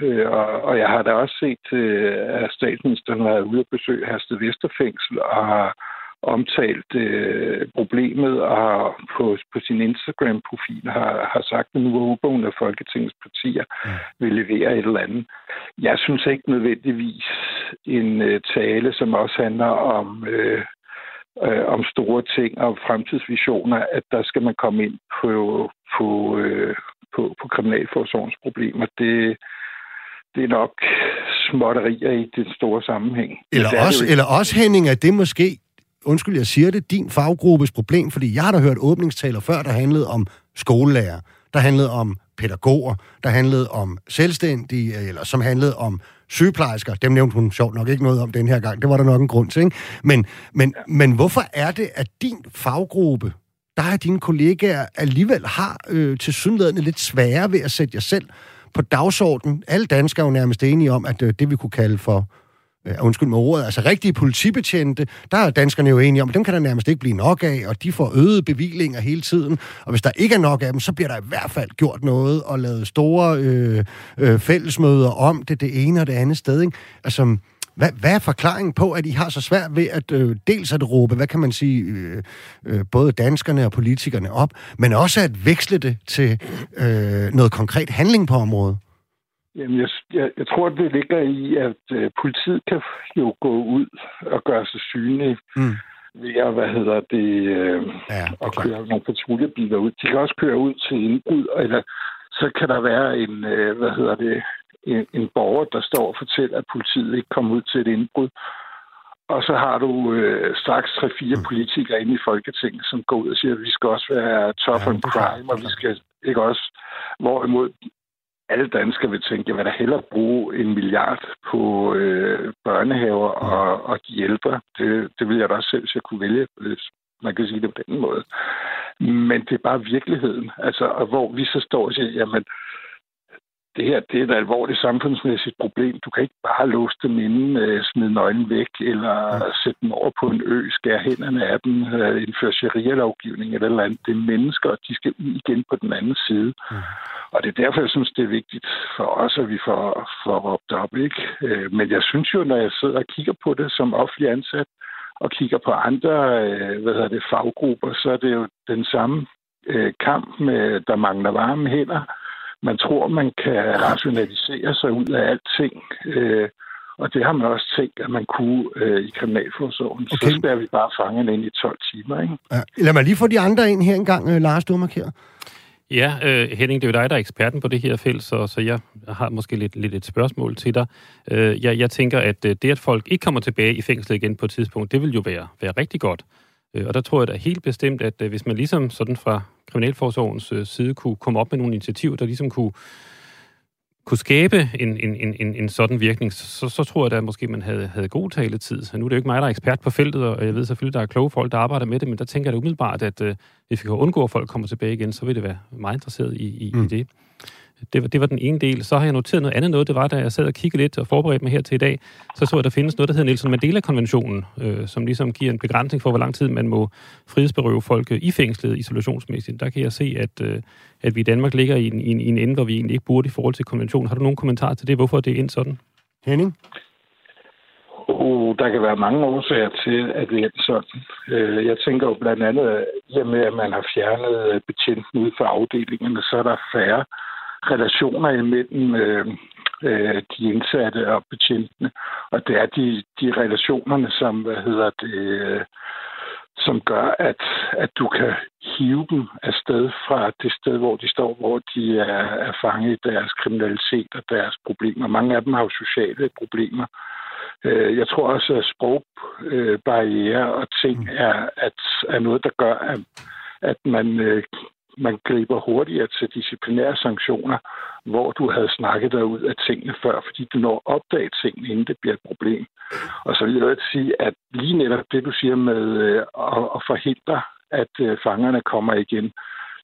Øh, og, og jeg har da også set, øh, at statsministeren har været ude at besøge Hersted Vesterfængsel og har omtalt øh, problemet og har på, på sin Instagram-profil har, har sagt, at nu håber hun, at Folketingets partier mm. vil levere et eller andet. Jeg synes ikke nødvendigvis en øh, tale, som også handler om øh, øh, om store ting og fremtidsvisioner, at der skal man komme ind på, på, øh, på, på kriminalforsorgens problemer. Det, det er nok småtterier i den store sammenhæng. Eller, også, eller også, Henning, at det måske, undskyld, jeg siger det, din faggruppes problem, fordi jeg har da hørt åbningstaler før, der handlede om skolelærer, der handlede om pædagoger, der handlede om selvstændige, eller som handlede om sygeplejersker. Dem nævnte hun sjovt nok ikke noget om den her gang. Det var der nok en grund til, ikke? Men, men, ja. men hvorfor er det, at din faggruppe, der er dine kollegaer alligevel har øh, til synligheden lidt sværere ved at sætte jer selv på dagsordenen. Alle danskere er jo nærmest enige om, at øh, det vi kunne kalde for øh, undskyld med ordet, altså rigtige politibetjente, der er danskerne jo enige om, at dem kan der nærmest ikke blive nok af, og de får øgede bevillinger hele tiden, og hvis der ikke er nok af dem, så bliver der i hvert fald gjort noget, og lavet store øh, øh, fællesmøder om det, det ene og det andet sted. Ikke? Altså, hvad, hvad er forklaringen på, at I har så svært ved at øh, dels at råbe, hvad kan man sige, øh, øh, både danskerne og politikerne op, men også at veksle det til øh, noget konkret handling på området? Jamen, jeg, jeg, jeg tror, det ligger i, at øh, politiet kan jo gå ud og gøre sig synlige mm. ved at, hvad hedder det, øh, ja, det at køre nogle patruljebiler ud. De kan også køre ud til indbrud, eller så kan der være en, øh, hvad hedder det, en, en borger, der står og fortæller, at politiet ikke kommer ud til et indbrud. Og så har du øh, straks tre-fire mm. politikere inde i Folketinget, som går ud og siger, at vi skal også være tough ja, on crime, og vi skal ikke også... Hvorimod alle danskere vil tænke, at jeg vil da hellere bruge en milliard på øh, børnehaver mm. og, og de ældre. Det, det vil jeg da også selv, hvis jeg kunne vælge, hvis man kan sige det på den måde. Men det er bare virkeligheden. Altså, og hvor vi så står og siger, jamen, det her det er et alvorligt samfundsmæssigt problem. Du kan ikke bare låse dem inde, øh, smide nøglen væk, eller ja. sætte dem over på en ø, skære hænderne af dem, øh, indføre sharia-lovgivning eller eller andet. Det er mennesker, og de skal ud igen på den anden side. Ja. Og det er derfor, jeg synes, det er vigtigt for os, at vi får, får råbt op. Ikke? Øh, men jeg synes jo, når jeg sidder og kigger på det som offentlig ansat, og kigger på andre øh, hvad hedder det, faggrupper, så er det jo den samme øh, kamp med, der mangler varme hænder, man tror, man kan rationalisere sig ud af alting. Øh, og det har man også tænkt, at man kunne øh, i kriminalforsorgen. Okay. Så spærer vi bare fangen ind i 12 timer, ikke? Ja. Lad mig lige få de andre ind her engang, øh, Lars, du har markeret. Ja, øh, Henning, det er jo dig, der er eksperten på det her felt, så, så jeg har måske lidt, lidt et spørgsmål til dig. Øh, jeg, jeg tænker, at øh, det, at folk ikke kommer tilbage i fængsel igen på et tidspunkt, det vil jo være, være rigtig godt. Øh, og der tror jeg da helt bestemt, at øh, hvis man ligesom sådan fra Kriminalforsorgens øh, side kunne komme op med nogle initiativer, der ligesom kunne kunne skabe en, en, en, en sådan virkning, så, så tror jeg da at måske, man havde, havde god taletid. Nu er det jo ikke mig, der er ekspert på feltet, og jeg ved selvfølgelig, der er kloge folk, der arbejder med det, men der tænker jeg da umiddelbart, at øh, hvis vi kan undgå, at folk kommer tilbage igen, så vil det være meget interesseret i, i, mm. i det. Det var, det var den ene del. Så har jeg noteret noget andet noget. Det var, da jeg sad og kiggede lidt og forberedte mig her til i dag, så så jeg, at der findes noget, der hedder Nelson Mandela-konventionen, øh, som ligesom giver en begrænsning for, hvor lang tid man må frihedsberøve folk i fængslet isolationsmæssigt. Der kan jeg se, at, øh, at vi i Danmark ligger i en, i, en, i en ende, hvor vi egentlig ikke burde i forhold til konventionen. Har du nogen kommentar til det? Hvorfor det er ind sådan? Henning? Oh, der kan være mange årsager til, at det er sådan. Øh, jeg tænker jo blandt andet, at i og med, at man har fjernet betjenten ud fra afdelingerne, så er der færre relationer imellem øh, øh, de indsatte og betjentene. Og det er de, de relationerne, som, hvad hedder det, øh, som gør, at, at du kan hive dem afsted fra det sted, hvor de står, hvor de er, er fanget i deres kriminalitet og deres problemer. Mange af dem har jo sociale problemer. Øh, jeg tror også, at sprogbarriere og ting mm. er, at, er noget, der gør, at, at man øh, man griber hurtigere til disciplinære sanktioner, hvor du havde snakket dig ud af tingene før, fordi du når at opdage tingene, inden det bliver et problem. Og så vil jeg også sige, at lige netop det, du siger med øh, at forhindre, at øh, fangerne kommer igen,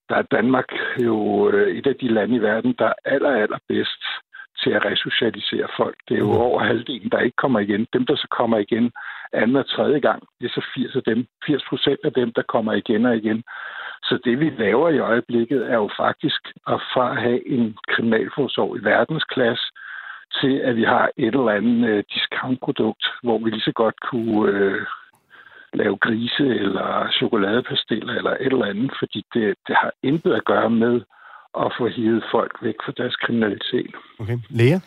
der er Danmark jo øh, et af de lande i verden, der er aller, aller bedst til at resocialisere folk. Det er jo over halvdelen, der ikke kommer igen. Dem, der så kommer igen anden og tredje gang, det er så 80 af dem. 80 procent af dem, der kommer igen og igen. Så det, vi laver i øjeblikket, er jo faktisk at fra at have en kriminalforsorg i verdensklasse, til at vi har et eller andet uh, discountprodukt, hvor vi lige så godt kunne uh, lave grise eller chokoladepastiller eller et eller andet, fordi det, det har intet at gøre med at få hivet folk væk fra deres kriminalitet. Okay. Lea?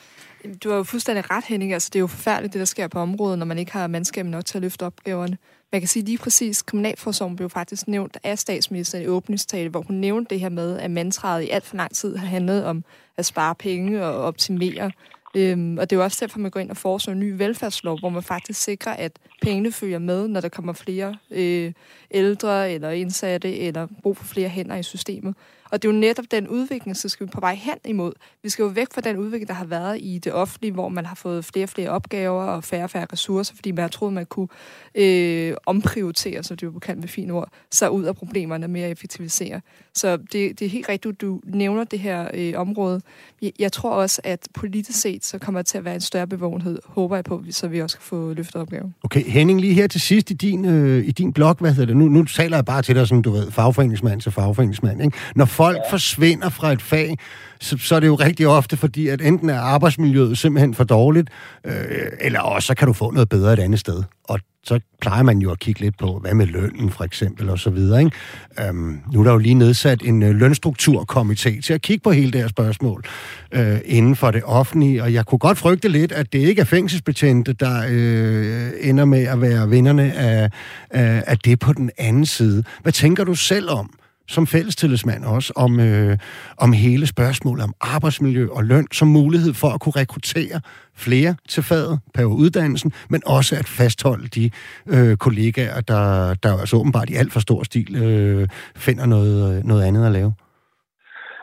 Du har jo fuldstændig ret, Henning. Altså, det er jo forfærdeligt, det der sker på området, når man ikke har mandskab nok til at løfte opgaverne. Man kan sige lige præcis, Kriminalforsorgen blev faktisk nævnt af statsministeren i åbningstale, hvor hun nævnte det her med, at mantraet i alt for lang tid har handlet om at spare penge og optimere. Øhm, og det er jo også derfor, man går ind og foreslår en ny velfærdslov, hvor man faktisk sikrer, at pengene følger med, når der kommer flere øh, ældre eller indsatte, eller brug for flere hænder i systemet. Og det er jo netop den udvikling, så skal vi på vej hen imod. Vi skal jo væk fra den udvikling, der har været i det offentlige, hvor man har fået flere og flere opgaver og færre og færre ressourcer, fordi man har troet, man kunne øh, omprioritere, så det jo kan med fine ord, så ud af problemerne med at effektivisere. Så det, det er helt rigtigt, du nævner det her øh, område. Jeg, jeg tror også, at politisk set, så kommer det til at være en større bevågenhed, håber jeg på, så vi også kan få løftet opgaven. Okay, Henning, lige her til sidst i din, øh, i din blog, hvad hedder det? Nu, nu taler jeg bare til dig som, du ved, fagforeningsmand til fagforeningsmand, ikke? Når folk ja. forsvinder fra et fag, så, så er det jo rigtig ofte, fordi at enten er arbejdsmiljøet simpelthen for dårligt, øh, eller også så kan du få noget bedre et andet sted. Og så plejer man jo at kigge lidt på, hvad med lønnen for eksempel, og så videre. Ikke? Øhm, nu er der jo lige nedsat en øh, lønstrukturkomité til at kigge på hele det her spørgsmål øh, inden for det offentlige, og jeg kunne godt frygte lidt, at det ikke er fængselsbetjente, der øh, ender med at være vinderne af, af, af det på den anden side. Hvad tænker du selv om? Som fællestillidsmand også om, øh, om hele spørgsmålet om arbejdsmiljø og løn som mulighed for at kunne rekruttere flere til faget på uddannelsen, men også at fastholde de øh, kollegaer, der, der altså åbenbart i alt for stor stil øh, finder noget, øh, noget andet at lave.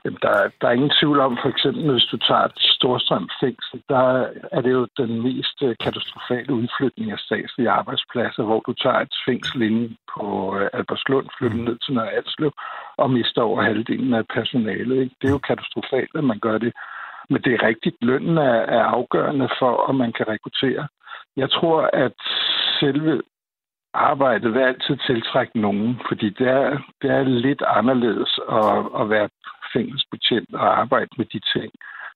Jamen, der, der er ingen tvivl om, for eksempel hvis du tager et Storstrøm fængsel, der er det jo den mest øh, katastrofale udflytning af statslige arbejdspladser, hvor du tager et fængsel inde på øh, Albertslund, flytter mm. ned til Nørre Alslev og mister over halvdelen af personalet. Ikke? Det er jo katastrofalt, at man gør det. Men det er rigtigt, lønnen er, er afgørende for, om man kan rekruttere. Jeg tror, at selve arbejdet vil altid tiltrække nogen, fordi det er, det er lidt anderledes at, at være fængselsbetjent og arbejde med de ting.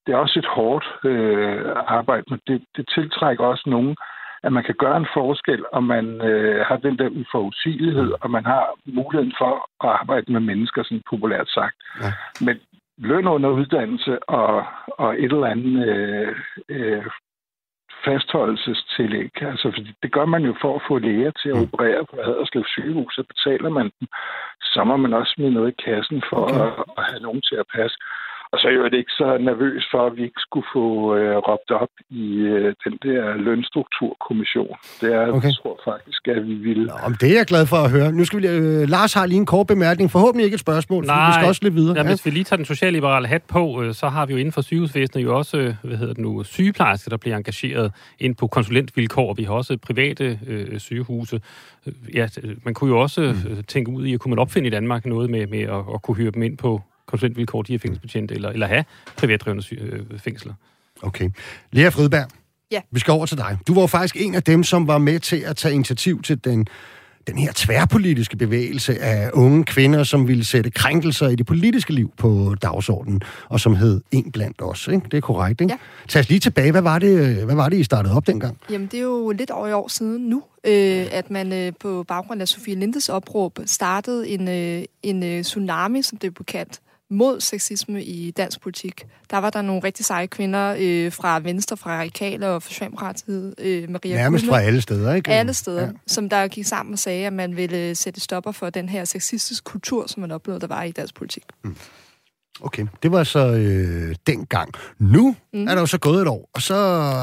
Det er også et hårdt øh, arbejde, men det, det tiltrækker også nogen, at man kan gøre en forskel, og man øh, har den der uforudsigelighed, og man har muligheden for at arbejde med mennesker, sådan populært sagt. Ja. Men løn under uddannelse og, og et eller andet øh, øh, fastholdelsestillæg. Altså, fordi det gør man jo for at få læger til at mm. operere på Haderslev sygehus, så betaler man dem. Så må man også smide noget i kassen for okay. at, at have nogen til at passe. Og så er jeg jo ikke så nervøs for, at vi ikke skulle få øh, råbt op i øh, den der lønstrukturkommission. Det er, okay. jeg tror faktisk, at vi vil. Nå, det er jeg glad for at høre. Nu skal vi, øh, Lars har lige en kort bemærkning. Forhåbentlig ikke et spørgsmål, Nej, vi skal også lidt videre. Ja, ja. hvis vi lige tager den socialliberale hat på, øh, så har vi jo inden for sygehusvæsenet jo også øh, hvad hedder det nu, sygeplejersker, der bliver engageret ind på konsulentvilkår. Vi har også private øh, sygehuse. Ja, man kunne jo også mm. tænke ud i, at kunne man opfinde i Danmark noget med, med at, at kunne hyre dem ind på konsulentvilkår, de er fængselsbetjente, eller, eller have privatdrevne øh, fængsler. Okay. Lea Fridberg, ja. vi skal over til dig. Du var faktisk en af dem, som var med til at tage initiativ til den den her tværpolitiske bevægelse af unge kvinder, som ville sætte krænkelser i det politiske liv på dagsordenen, og som hed En blandt os. Ikke? Det er korrekt, ikke? Ja. Tag os lige tilbage. Hvad var, det, hvad var det, I startede op dengang? Jamen, det er jo lidt over i år siden nu, øh, at man øh, på baggrund af Sofie Lindes opråb startede en, øh, en øh, tsunami, som det blev kaldt, mod sexisme i dansk politik. Der var der nogle rigtig seje kvinder øh, fra Venstre, fra Radikale og fra Socialdemokratiet. Øh, Maria Nærmest Kulme, fra alle steder, ikke? Alle steder, ja. som der gik sammen og sagde, at man ville sætte stopper for den her sexistiske kultur, som man oplevede, der var i dansk politik. Mm. Okay, det var så øh, dengang. Nu mm. er der jo så gået et år, og så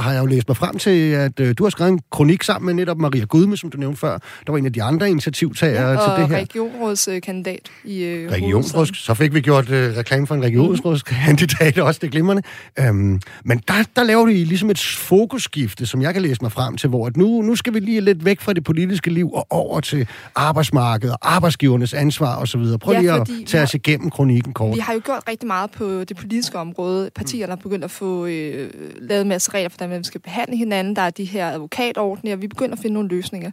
har jeg jo læst mig frem til, at øh, du har skrevet en kronik sammen med netop Maria Gudme, som du nævnte før. Der var en af de andre initiativtagere ja, til det her. Og regionsrådskandidat i øh, Regionsråds, Så fik vi gjort øh, reklame for en regionsrådskandidat, også det glimrende. Øhm, men der, der laver de ligesom et fokusskifte, som jeg kan læse mig frem til, hvor at nu, nu skal vi lige lidt væk fra det politiske liv og over til arbejdsmarkedet og arbejdsgivernes ansvar osv. Prøv ja, lige at tage os igennem kronikken kort. Vi har jo gjort rigtig meget på det politiske område. Partierne har begyndt at få øh, lavet en masse regler for, hvordan man skal behandle hinanden. Der er de her advokatordninger. Vi begynder at finde nogle løsninger.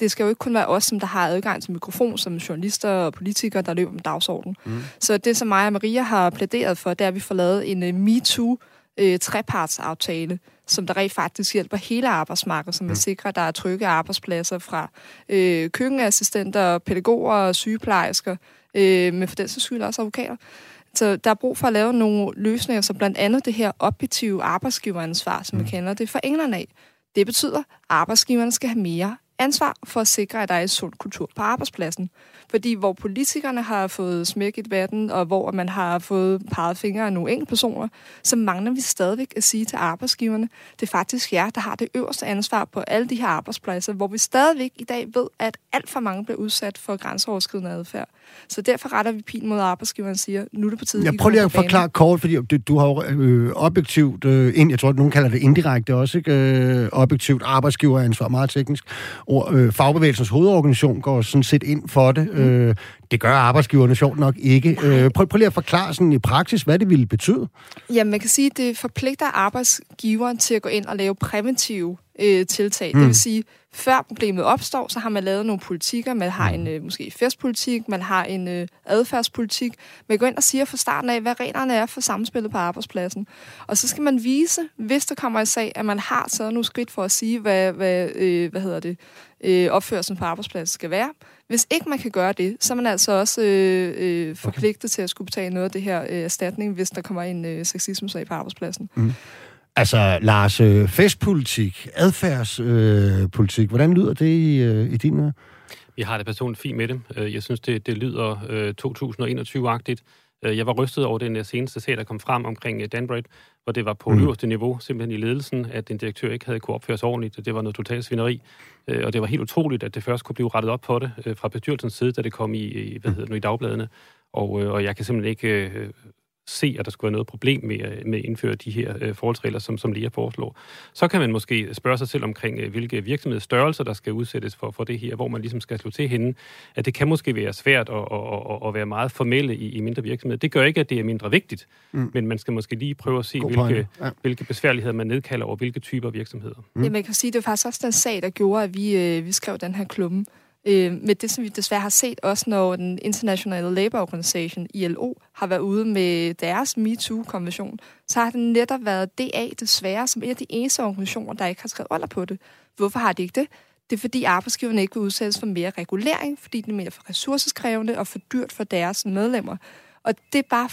Det skal jo ikke kun være os, som der har adgang til mikrofon, som journalister og politikere, der løber med dagsordenen. Mm. Så det, som mig og Maria har plæderet for, det er, at vi får lavet en uh, MeToo uh, trepartsaftale, som der rent faktisk hjælper hele arbejdsmarkedet, som vil mm. sikre, at der er trygge arbejdspladser fra øh, køkkenassistenter, pædagoger og sygeplejersker, øh, men for den så skyld også advokater. Så der er brug for at lave nogle løsninger, som blandt andet det her objektive arbejdsgiveransvar, som mm. vi kender det fra England af. Det betyder, at arbejdsgiverne skal have mere ansvar for at sikre, at der er en sund kultur på arbejdspladsen. Fordi hvor politikerne har fået smæk i debatten, og hvor man har fået peget fingre af nogle enkelte personer, så mangler vi stadigvæk at sige til arbejdsgiverne, det er faktisk jer, der har det øverste ansvar på alle de her arbejdspladser, hvor vi stadigvæk i dag ved, at alt for mange bliver udsat for grænseoverskridende adfærd. Så derfor retter vi pin mod arbejdsgiveren og siger, nu er det på tide. Jeg prøver lige at forklare kort, fordi du, du har jo øh, objektivt, øh, ind, jeg tror, at nogen kalder det indirekte også, ikke? Øh, objektivt arbejdsgiveransvar, meget teknisk. Og, øh, fagbevægelsens hovedorganisation går sådan set ind for det. Mm. Øh, det gør arbejdsgiverne sjovt nok ikke. Øh, prøv, prøv lige at forklare sådan i praksis, hvad det ville betyde. Ja, man kan sige, at det forpligter arbejdsgiveren til at gå ind og lave præventive øh, tiltag. Mm. Det vil sige, før problemet opstår, så har man lavet nogle politikker. Man har en øh, måske festpolitik, man har en øh, adfærdspolitik. Man går ind og siger fra starten af, hvad reglerne er for samspillet på arbejdspladsen. Og så skal man vise, hvis der kommer en sag, at man har taget nogle skridt for at sige, hvad, hvad, øh, hvad hedder det, øh, opførelsen på arbejdspladsen skal være. Hvis ikke man kan gøre det, så er man altså også øh, øh, forpligtet okay. til at skulle betale noget af det her øh, erstatning, hvis der kommer en øh, sexisme-sag på arbejdspladsen. Mm. Altså, Lars, øh, festpolitik, adfærdspolitik, øh, hvordan lyder det i, øh, i din Vi har det personligt fint med det. Øh, jeg synes, det, det lyder øh, 2021-agtigt. Øh, jeg var rystet over den seneste sag, der kom frem omkring Danbred, hvor det var på mm. øverste niveau, simpelthen i ledelsen, at en direktør ikke havde kunne opføre sig ordentligt. Det var noget totalt svineri. Og det var helt utroligt, at det først kunne blive rettet op på det fra bestyrelsens side, da det kom i, hvad hedder det nu, i dagbladene. Og, og jeg kan simpelthen ikke se, at der skulle være noget problem med, øh, med at indføre de her øh, forholdsregler, som, som lige foreslår. Så kan man måske spørge sig selv omkring, øh, hvilke virksomhedsstørrelser, der skal udsættes for, for det her, hvor man ligesom skal slå til hende. At det kan måske være svært at, at, at, at være meget formelle i, i mindre virksomheder. Det gør ikke, at det er mindre vigtigt, mm. men man skal måske lige prøve at se, hvilke, ja. hvilke besværligheder man nedkalder over hvilke typer virksomheder. Mm. Ja, man kan sige, det var faktisk også den sag, der gjorde, at vi, øh, vi skrev den her klumme. Øh, med det, som vi desværre har set, også når den International Labour Organization, ILO, har været ude med deres MeToo-konvention, så har det netop været DA desværre som en af de eneste organisationer, der ikke har skrevet under på det. Hvorfor har de ikke det? Det er fordi arbejdsgiverne ikke vil udsættes for mere regulering, fordi det er mere for ressourceskrævende og for dyrt for deres medlemmer. Og det er bare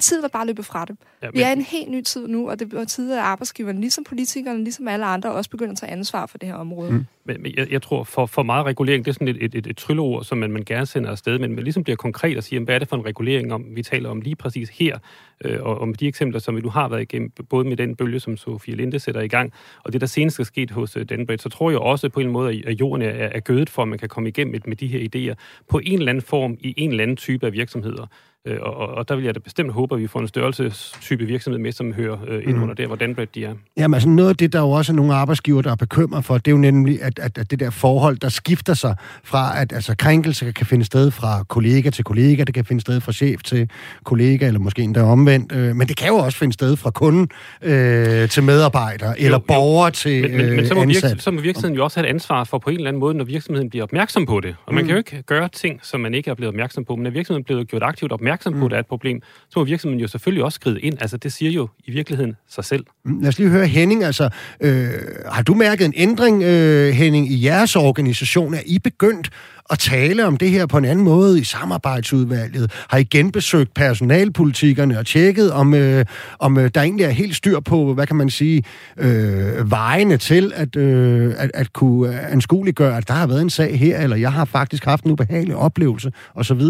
tid, der bare løber fra det. Ja, men... Vi er i en helt ny tid nu, og det er tid, at arbejdsgiverne, ligesom politikerne, ligesom alle andre, også begynder at tage ansvar for det her område. Mm. Men jeg, jeg tror, for, for meget regulering, det er sådan et, et, et, et trylleord, som man, man gerne sender afsted, men man ligesom bliver konkret og siger, hvad er det for en regulering, om vi taler om lige præcis her, øh, og om de eksempler, som vi nu har været igennem, både med den bølge, som Sofie Linde sætter i gang, og det, der senest er sket hos uh, Danbred, så tror jeg også på en måde, at jorden er, er gødet for, at man kan komme igennem med, med de her idéer på en eller anden form i en eller anden type af virksomheder. Øh, og, og der vil jeg da bestemt håbe, at vi får en størrelsestype virksomhed med, som hører øh, ind mm. under der, hvor Danbred de er. Jamen altså noget af det, der jo også er nogle arbejdsgiver, der er bekymret for, det er jo nemlig, at, at, at det der forhold, der skifter sig fra, at altså, krænkelser kan finde sted fra kollega til kollega, det kan finde sted fra chef til kollega, eller måske endda omvendt, øh, men det kan jo også finde sted fra kunden øh, til medarbejder, jo, eller borger jo. til men, men, men så må ansat. Virks, så må virksomheden jo også have et ansvar for på en eller anden måde, når virksomheden bliver opmærksom på det. Og man mm. kan jo ikke gøre ting, som man ikke er blevet opmærksom på, men når virksomheden er blevet gjort aktivt opmærksom opmærksom på, at der er et problem, så må virksomheden jo selvfølgelig også skride ind. Altså, det siger jo i virkeligheden sig selv. Mm, lad os lige høre Henning. Altså, øh, har du mærket en ændring, øh, Henning, i jeres organisation? Er I begyndt at tale om det her på en anden måde i samarbejdsudvalget? Har I genbesøgt personalpolitikerne og tjekket, om, øh, om øh, der egentlig er helt styr på, hvad kan man sige, øh, vejene til at, øh, at, at kunne anskueliggøre, at der har været en sag her, eller jeg har faktisk haft en ubehagelig oplevelse, osv.?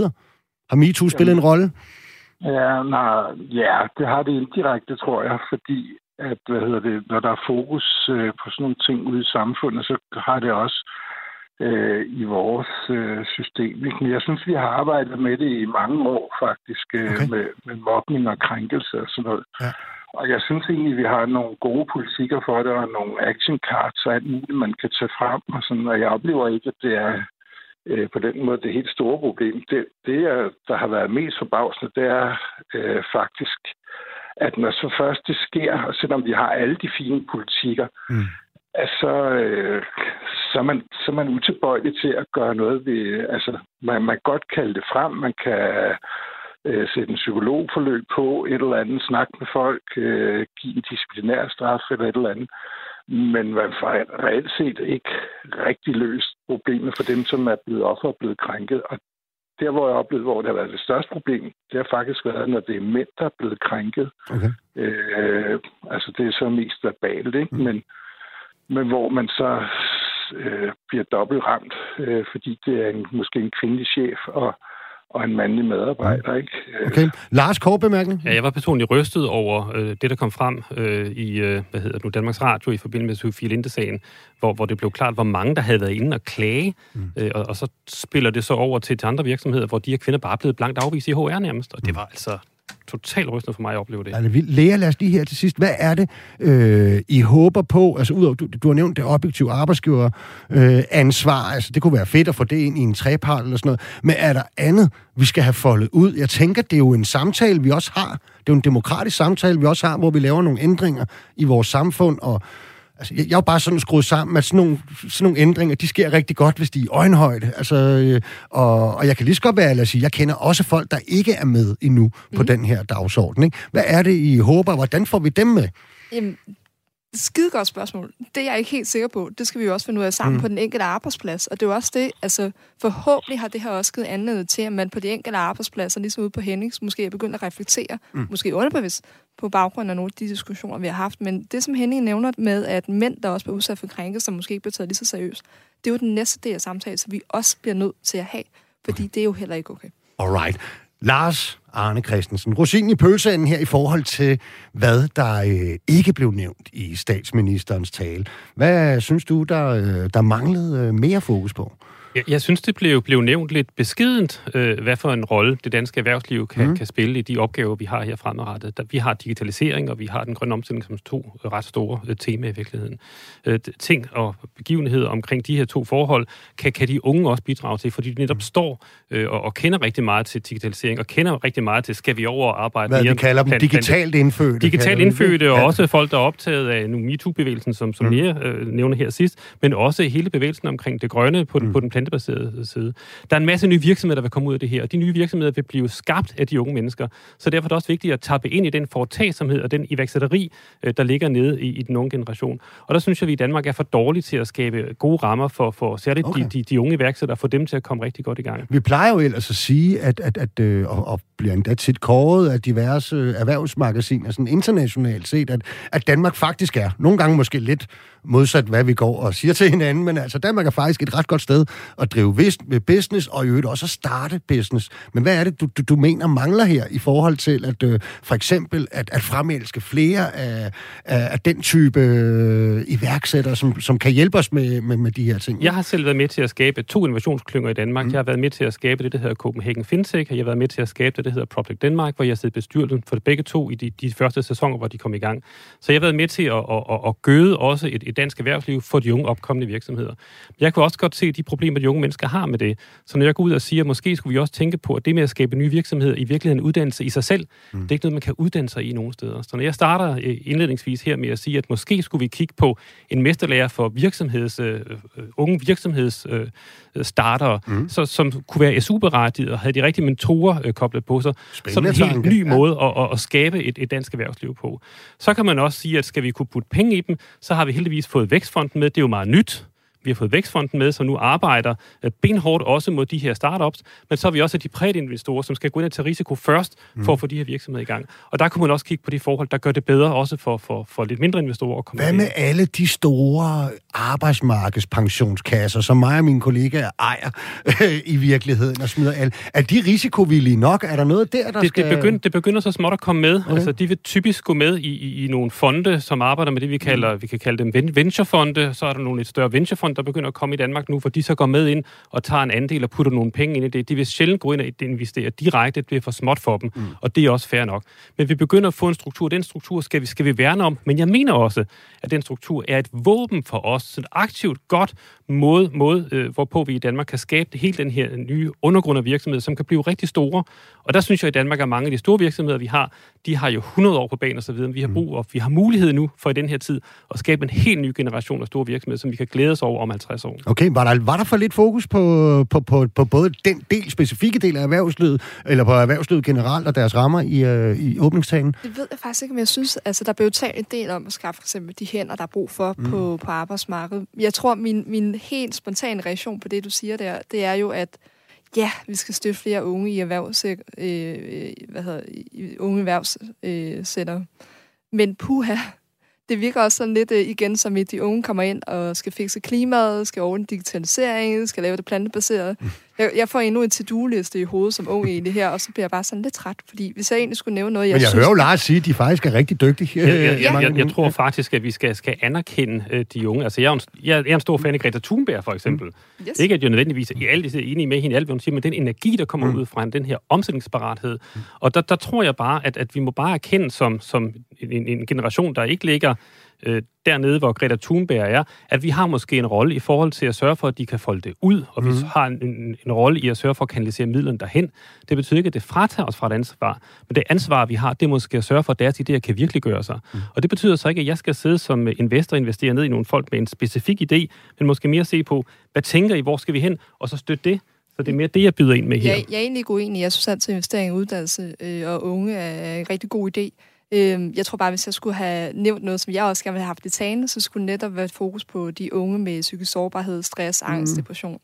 Har MeToo spillet en rolle? Ja, nej, ja, det har det indirekte, tror jeg, fordi at, hvad hedder det, når der er fokus øh, på sådan nogle ting ude i samfundet, så har det også øh, i vores øh, system. Ikke? Men jeg synes, vi har arbejdet med det i mange år faktisk, øh, okay. med, med mobning og krænkelse og sådan noget. Ja. Og jeg synes egentlig, vi har nogle gode politikker for det, og nogle action cards og alt muligt, man kan tage frem. Og, sådan, og jeg oplever ikke, at det er øh, på den måde det helt store problem. Det, det er, der har været mest forbavsende, det er øh, faktisk, at når så først det sker, og selvom vi har alle de fine politikker, mm. altså, øh, så, er man, så er man utilbøjelig til at gøre noget ved... Altså, man, man kan godt kalde det frem, man kan øh, sætte en psykologforløb på, et eller andet, snakke med folk, øh, give en disciplinær straf eller et eller andet. Men man får reelt set ikke rigtig løst problemet for dem, som er blevet offer og blevet krænket. Og der, hvor jeg oplevede, hvor det har været det største problem, det har faktisk været, når det er mænd, der er blevet krænket. Okay. Øh, altså, det er så mest verbalt, ikke? Mm. Men, men hvor man så øh, bliver dobbelt ramt, øh, fordi det er en, måske en kvindelig chef, og og en mandlig medarbejder. Ikke? Okay. Lars, kort bemærkning? Ja, jeg var personligt rystet over øh, det, der kom frem øh, i øh, hvad hedder det nu, Danmarks Radio i forbindelse med Sofie Linde-sagen, hvor, hvor det blev klart, hvor mange der havde været inde og klage, mm. øh, og, og så spiller det så over til, til andre virksomheder, hvor de her kvinder bare er blevet blankt afvist i HR nærmest, og det mm. var altså totalt rystende for mig at opleve det. Altså, Lea, lad os lige her til sidst. Hvad er det, øh, I håber på? Altså, udover, du, du har nævnt det objektive arbejdsgiver øh, ansvar. Altså, det kunne være fedt at få det ind i en trepart eller sådan noget. Men er der andet, vi skal have foldet ud? Jeg tænker, det er jo en samtale, vi også har. Det er jo en demokratisk samtale, vi også har, hvor vi laver nogle ændringer i vores samfund, og Altså, jeg, jeg er jo bare sådan skruet sammen, at sådan nogle, sådan nogle ændringer, de sker rigtig godt, hvis de er i øjenhøjde. Altså, øh, og, og jeg kan lige så godt være at sige, jeg kender også folk, der ikke er med endnu mm. på mhm. den her dagsorden. Ikke? Hvad er det, I håber? Hvordan får vi dem med? Jamen, skide godt spørgsmål. Det er jeg ikke helt sikker på. Det skal vi jo også finde ud af sammen mm. på den enkelte arbejdsplads. Og det er jo også det, altså forhåbentlig har det her også givet anledning til, at man på de enkelte arbejdspladser, ligesom ude på Hennings, måske er begyndt at reflektere, mm. måske underbevidst, på baggrund af nogle af de diskussioner, vi har haft. Men det, som Henning nævner med, at mænd, der også bliver udsat for krænkelser, måske ikke bliver taget lige så seriøst, det er jo den næste del af samtalen, som vi også bliver nødt til at have, fordi okay. det er jo heller ikke okay. Alright. Lars Arne Christensen, rosin i pølseenden her i forhold til, hvad der øh, ikke blev nævnt i statsministerens tale. Hvad synes du, der, øh, der manglede øh, mere fokus på? Jeg, jeg synes, det blev, blev nævnt lidt beskedent, øh, hvad for en rolle det danske erhvervsliv kan, mm. kan spille i de opgaver, vi har her fremadrettet. Der, vi har digitalisering, og vi har den grønne omstilling som to ret store øh, temaer i virkeligheden. Øh, ting og begivenheder omkring de her to forhold, kan, kan de unge også bidrage til, fordi de netop mm. står øh, og, og kender rigtig meget til digitalisering, og kender rigtig meget til, skal vi over og arbejde Hvad mere... vi kalder dem, digitalt indfødte. Digitalt indfødte, og ja. også folk, der er optaget af nu MeToo-bevægelsen, som, som mm. mere øh, nævner her sidst, men også hele bevægelsen omkring det grønne på, mm. på den plantebaserede side. Der er en masse nye virksomheder, der vil komme ud af det her, og de nye virksomheder vil blive skabt af de unge mennesker. Så derfor er det også vigtigt at tappe ind i den foretagsomhed og den iværksætteri, øh, der ligger nede i, i den unge generation. Og der synes jeg, at vi i Danmark er for dårlige til at skabe gode rammer for, for særligt okay. de, de, de unge iværksættere, få dem til at komme rigtig godt i gang. Vi plejer jo ellers at sige, at, at, at øh, og, og bliver endda tit kåret af diverse erhvervsmagasiner, sådan internationalt set, at, at Danmark faktisk er, nogle gange måske lidt modsat hvad vi går og siger til hinanden, men altså Danmark er faktisk et ret godt sted at drive business, og i øvrigt også at starte business. Men hvad er det, du, du, du mener mangler her i forhold til at øh, for eksempel at, at fremelske flere af, af, af den type øh, iværksættere, som, som kan hjælpe os med, med, med de her ting? Jeg har selv været med til at skabe to innovationsklynger i Danmark. Mm. Jeg har været med til at skabe det, der hedder Copenhagen FinTech, og jeg har været med til at skabe det, der hedder Project Denmark, hvor jeg sidder bestyrelsen for begge to i de, de første sæsoner, hvor de kom i gang. Så jeg har været med til at, at, at, at gøde også et dansk erhvervsliv for de unge opkommende virksomheder. Jeg kan også godt se de problemer, de unge mennesker har med det. Så når jeg går ud og siger, at måske skulle vi også tænke på, at det med at skabe nye virksomheder i virkeligheden uddannelse i sig selv, mm. det er ikke noget, man kan uddanne sig i nogen steder. Så når jeg starter øh, indledningsvis her med at sige, at måske skulle vi kigge på en mesterlærer for virksomheds, uh, unge virksomheds uh, startere, mm. så, som kunne være SU-berettiget og havde de rigtige mentorer uh, koblet på sig. Spændende så en helt ny måde at, at, at skabe et, et dansk erhvervsliv på. Så kan man også sige, at skal vi kunne putte penge i dem, så har vi heldigvis fået Vækstfonden med. Det er jo meget nyt. Vi har fået Vækstfonden med, som nu arbejder øh, benhårdt også mod de her startups, men så har vi også de private investorer, som skal gå ind og tage risiko først for mm. at få de her virksomheder i gang. Og der kunne man også kigge på de forhold, der gør det bedre også for, for, for lidt mindre investorer at komme Hvad med alle de store arbejdsmarkedspensionskasser, som mig og mine kollegaer ejer øh, i virkeligheden og smider alle? Er de risikovillige nok? Er der noget der, der det, skal... Det begynder, det begynder så småt at komme med. Okay. Altså, de vil typisk gå med i, i, i nogle fonde, som arbejder med det, vi kalder, mm. vi kan kalde dem venturefonde. Så er der nogle lidt større venturefonde, fond, der begynder at komme i Danmark nu, for de så går med ind og tager en andel og putter nogle penge ind i det. De vil sjældent gå ind og investere direkte, det bliver for småt for dem, mm. og det er også fair nok. Men vi begynder at få en struktur, den struktur skal vi, skal vi værne om, men jeg mener også, at den struktur er et våben for os, så et aktivt, godt måde, måde øh, hvorpå vi i Danmark kan skabe hele den her nye undergrund af virksomheder, som kan blive rigtig store. Og der synes jeg, at i Danmark er mange af de store virksomheder, vi har, de har jo 100 år på banen og så videre. Vi har mm. brug og vi har mulighed nu for i den her tid at skabe en helt ny generation af store virksomheder, som vi kan glæde os over om 50 år. Okay, var der, var der for lidt fokus på, på, på, på både den del, specifikke del af erhvervslivet, eller på erhvervslivet generelt og deres rammer i, øh, i åbningstagen? Det ved jeg faktisk ikke, men jeg synes, altså der blev talt en del om at skaffe for eksempel de hænder, der er brug for mm. på, på arbejdsmarkedet. Jeg tror, min, min helt spontane reaktion på det, du siger der, det er jo, at ja, vi skal støtte flere unge i erhvervs, øh, hvad hedder, unge erhvervscenter. Øh, Men puha, det virker også sådan lidt øh, igen, som at de unge kommer ind og skal fikse klimaet, skal ordne digitalisering, skal lave det plantebaserede. Jeg, jeg får endnu en to-do-liste i hovedet som ung egentlig her, og så bliver jeg bare sådan lidt træt, fordi hvis jeg egentlig skulle nævne noget, jeg Men jeg synes... hører jo Lars sige, at de faktisk er rigtig dygtige. Ja, ja, ja, jeg, jeg tror faktisk, at vi skal, skal anerkende uh, de unge. Altså, jeg er, en, jeg er en stor fan af Greta Thunberg, for eksempel. Mm. Yes. Ikke at jeg nødvendigvis er alt enige med hende i alt, hvad hun siger, men den energi, der kommer mm. ud fra hende, den her omsætningsparathed. Mm. Og der, der tror jeg bare, at, at vi må bare erkende som, som en, en generation, der ikke ligger øh, dernede, hvor Greta Thunberg er, at vi har måske en rolle i forhold til at sørge for, at de kan folde det ud, og mm. vi har en, en, en rolle i at sørge for at kanalisere midlerne derhen. Det betyder ikke, at det fratager os fra et ansvar, men det ansvar, vi har, det er måske at sørge for, at deres idéer kan virkelig gøre sig. Mm. Og det betyder så ikke, at jeg skal sidde som investor og investere ned i nogle folk med en specifik idé, men måske mere se på, hvad tænker I, hvor skal vi hen, og så støtte det. Så det er mere det, jeg byder ind med her. Jeg, jeg er egentlig uenig. Jeg synes altid, at investering i uddannelse øh, og unge er en rigtig god idé. Øh, jeg tror bare, hvis jeg skulle have nævnt noget, som jeg også gerne ville have haft i talen, så skulle netop være fokus på de unge med psykisk sårbarhed, stress, angst, mm. depression.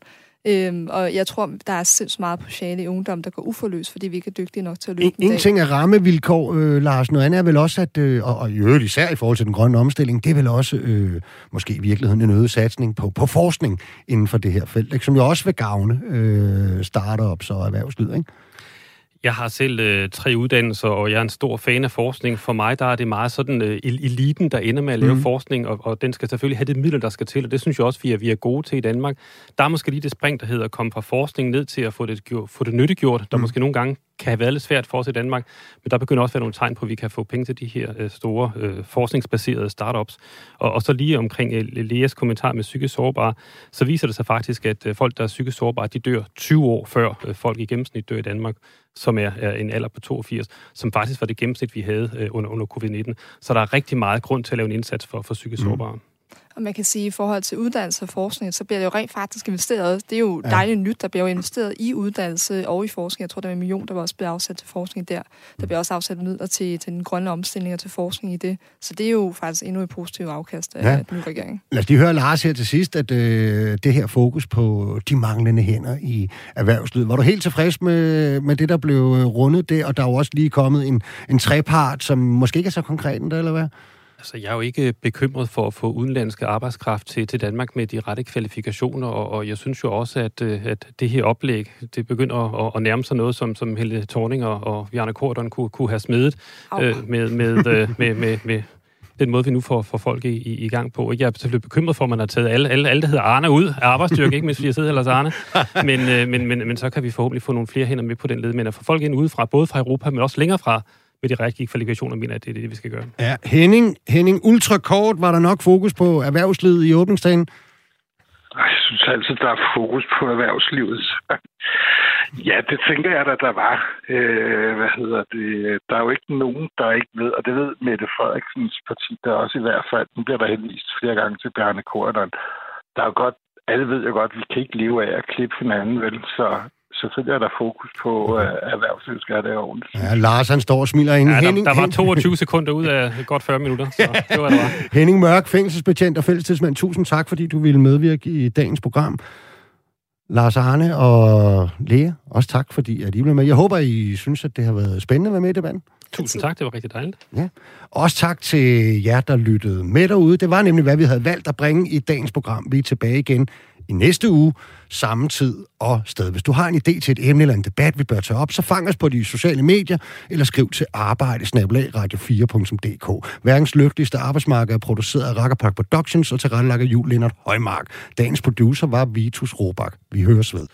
Øhm, og jeg tror, der er sindssygt meget potentiale i ungdom, der går uforløst, fordi vi ikke er dygtige nok til at løbe en, en ting er rammevilkår, øh, Lars. Noget andet er vel også, at, øh, og, og i øvrigt især i forhold til den grønne omstilling, det er vel også øh, måske i virkeligheden en øget satsning på, på forskning inden for det her felt, ikke? som jo også vil gavne øh, startups og erhvervslivet. Ikke? Jeg har selv øh, tre uddannelser, og jeg er en stor fan af forskning. For mig der er det meget sådan øh, eliten, der ender med at lave mm. forskning, og, og den skal selvfølgelig have det midler, der skal til, og det synes jeg også, vi er, vi er gode til i Danmark. Der er måske lige det spring, der hedder at komme fra forskning ned til at få det, få det nyttegjort, der mm. måske nogle gange kan have været lidt svært for os i Danmark, men der begynder også at være nogle tegn på, at vi kan få penge til de her øh, store øh, forskningsbaserede startups. Og, og så lige omkring øh, Leas kommentar med psykisk sårbare, så viser det sig faktisk, at øh, folk, der er psykisk sårbare, de dør 20 år før øh, folk i gennemsnit dør i Danmark som er, er en alder på 82, som faktisk var det gennemsnit, vi havde øh, under, under covid-19. Så der er rigtig meget grund til at lave en indsats for, for psykisk mm. Og man kan sige, at i forhold til uddannelse og forskning, så bliver det jo rent faktisk investeret. Det er jo ja. dejligt nyt, der bliver jo investeret i uddannelse og i forskning. Jeg tror, der er en million, der var også blevet afsat til forskning der. Der bliver også afsat midler til, til den grønne omstilling og til forskning i det. Så det er jo faktisk endnu et positivt afkast af ja. den nye regering. Lad os lige høre Lars her til sidst, at øh, det her fokus på de manglende hænder i erhvervslivet. Var du helt tilfreds med, med det, der blev rundet der? Og der er jo også lige kommet en, en trepart, som måske ikke er så konkret, eller hvad? Altså, jeg er jo ikke bekymret for at få udenlandske arbejdskraft til, til Danmark med de rette kvalifikationer, og, og jeg synes jo også, at, øh, at det her oplæg, det begynder at, at nærme sig noget, som, som Helle Thorning og, og Bjarne Korten kunne, kunne have smedet øh, med, med, øh, med, med, med den måde, vi nu får, får folk i, i, i gang på. Jeg er selvfølgelig bekymret for, at man har taget alle, alle, alle der hedder Arne ud af arbejdsstyrke, ikke mindst fordi jeg sidder ellers Arne. Men, øh, men, men, men så kan vi forhåbentlig få nogle flere hænder med på den led. Men at få folk ind udefra, både fra Europa, men også længere fra, med de rigtige kvalifikationer, mener jeg, det er det, vi skal gøre. Ja, Henning, Henning ultrakort, var der nok fokus på erhvervslivet i åbningsdagen? Jeg synes altid, der er fokus på erhvervslivet. ja, det tænker jeg, at der var. Øh, hvad hedder det? Der er jo ikke nogen, der ikke ved, og det ved Mette Frederiksens parti, der også i hvert fald, nu bliver der henvist flere gange til Bjarne Korten. Der er jo godt, alle ved jo godt, at vi kan ikke leve af at klippe hinanden, vel? Så selvfølgelig er der fokus på erhvervslivet, skal det ordentligt. Ja, Lars han står og smiler ind. Ja, der, Henning, der var 22 sekunder ud af godt 40 minutter, så det var det var. Henning Mørk, fængselsbetjent og fællestidsmand, tusind tak, fordi du ville medvirke i dagens program. Lars Arne og Lea, også tak, fordi at I blev med. Jeg håber, I synes, at det har været spændende at være med i debatten. Tusind tak, det var rigtig dejligt. Ja. Også tak til jer, der lyttede med derude. Det var nemlig, hvad vi havde valgt at bringe i dagens program. Vi er tilbage igen i næste uge, samme tid og sted. Hvis du har en idé til et emne eller en debat, vi bør tage op, så fang os på de sociale medier, eller skriv til arbejde-radio4.dk. Verdens lykkeligste arbejdsmarked er produceret af Rakkerpark Productions og tilrettelagt af Jul Lennart Højmark. Dagens producer var Vitus Robak. Vi høres ved.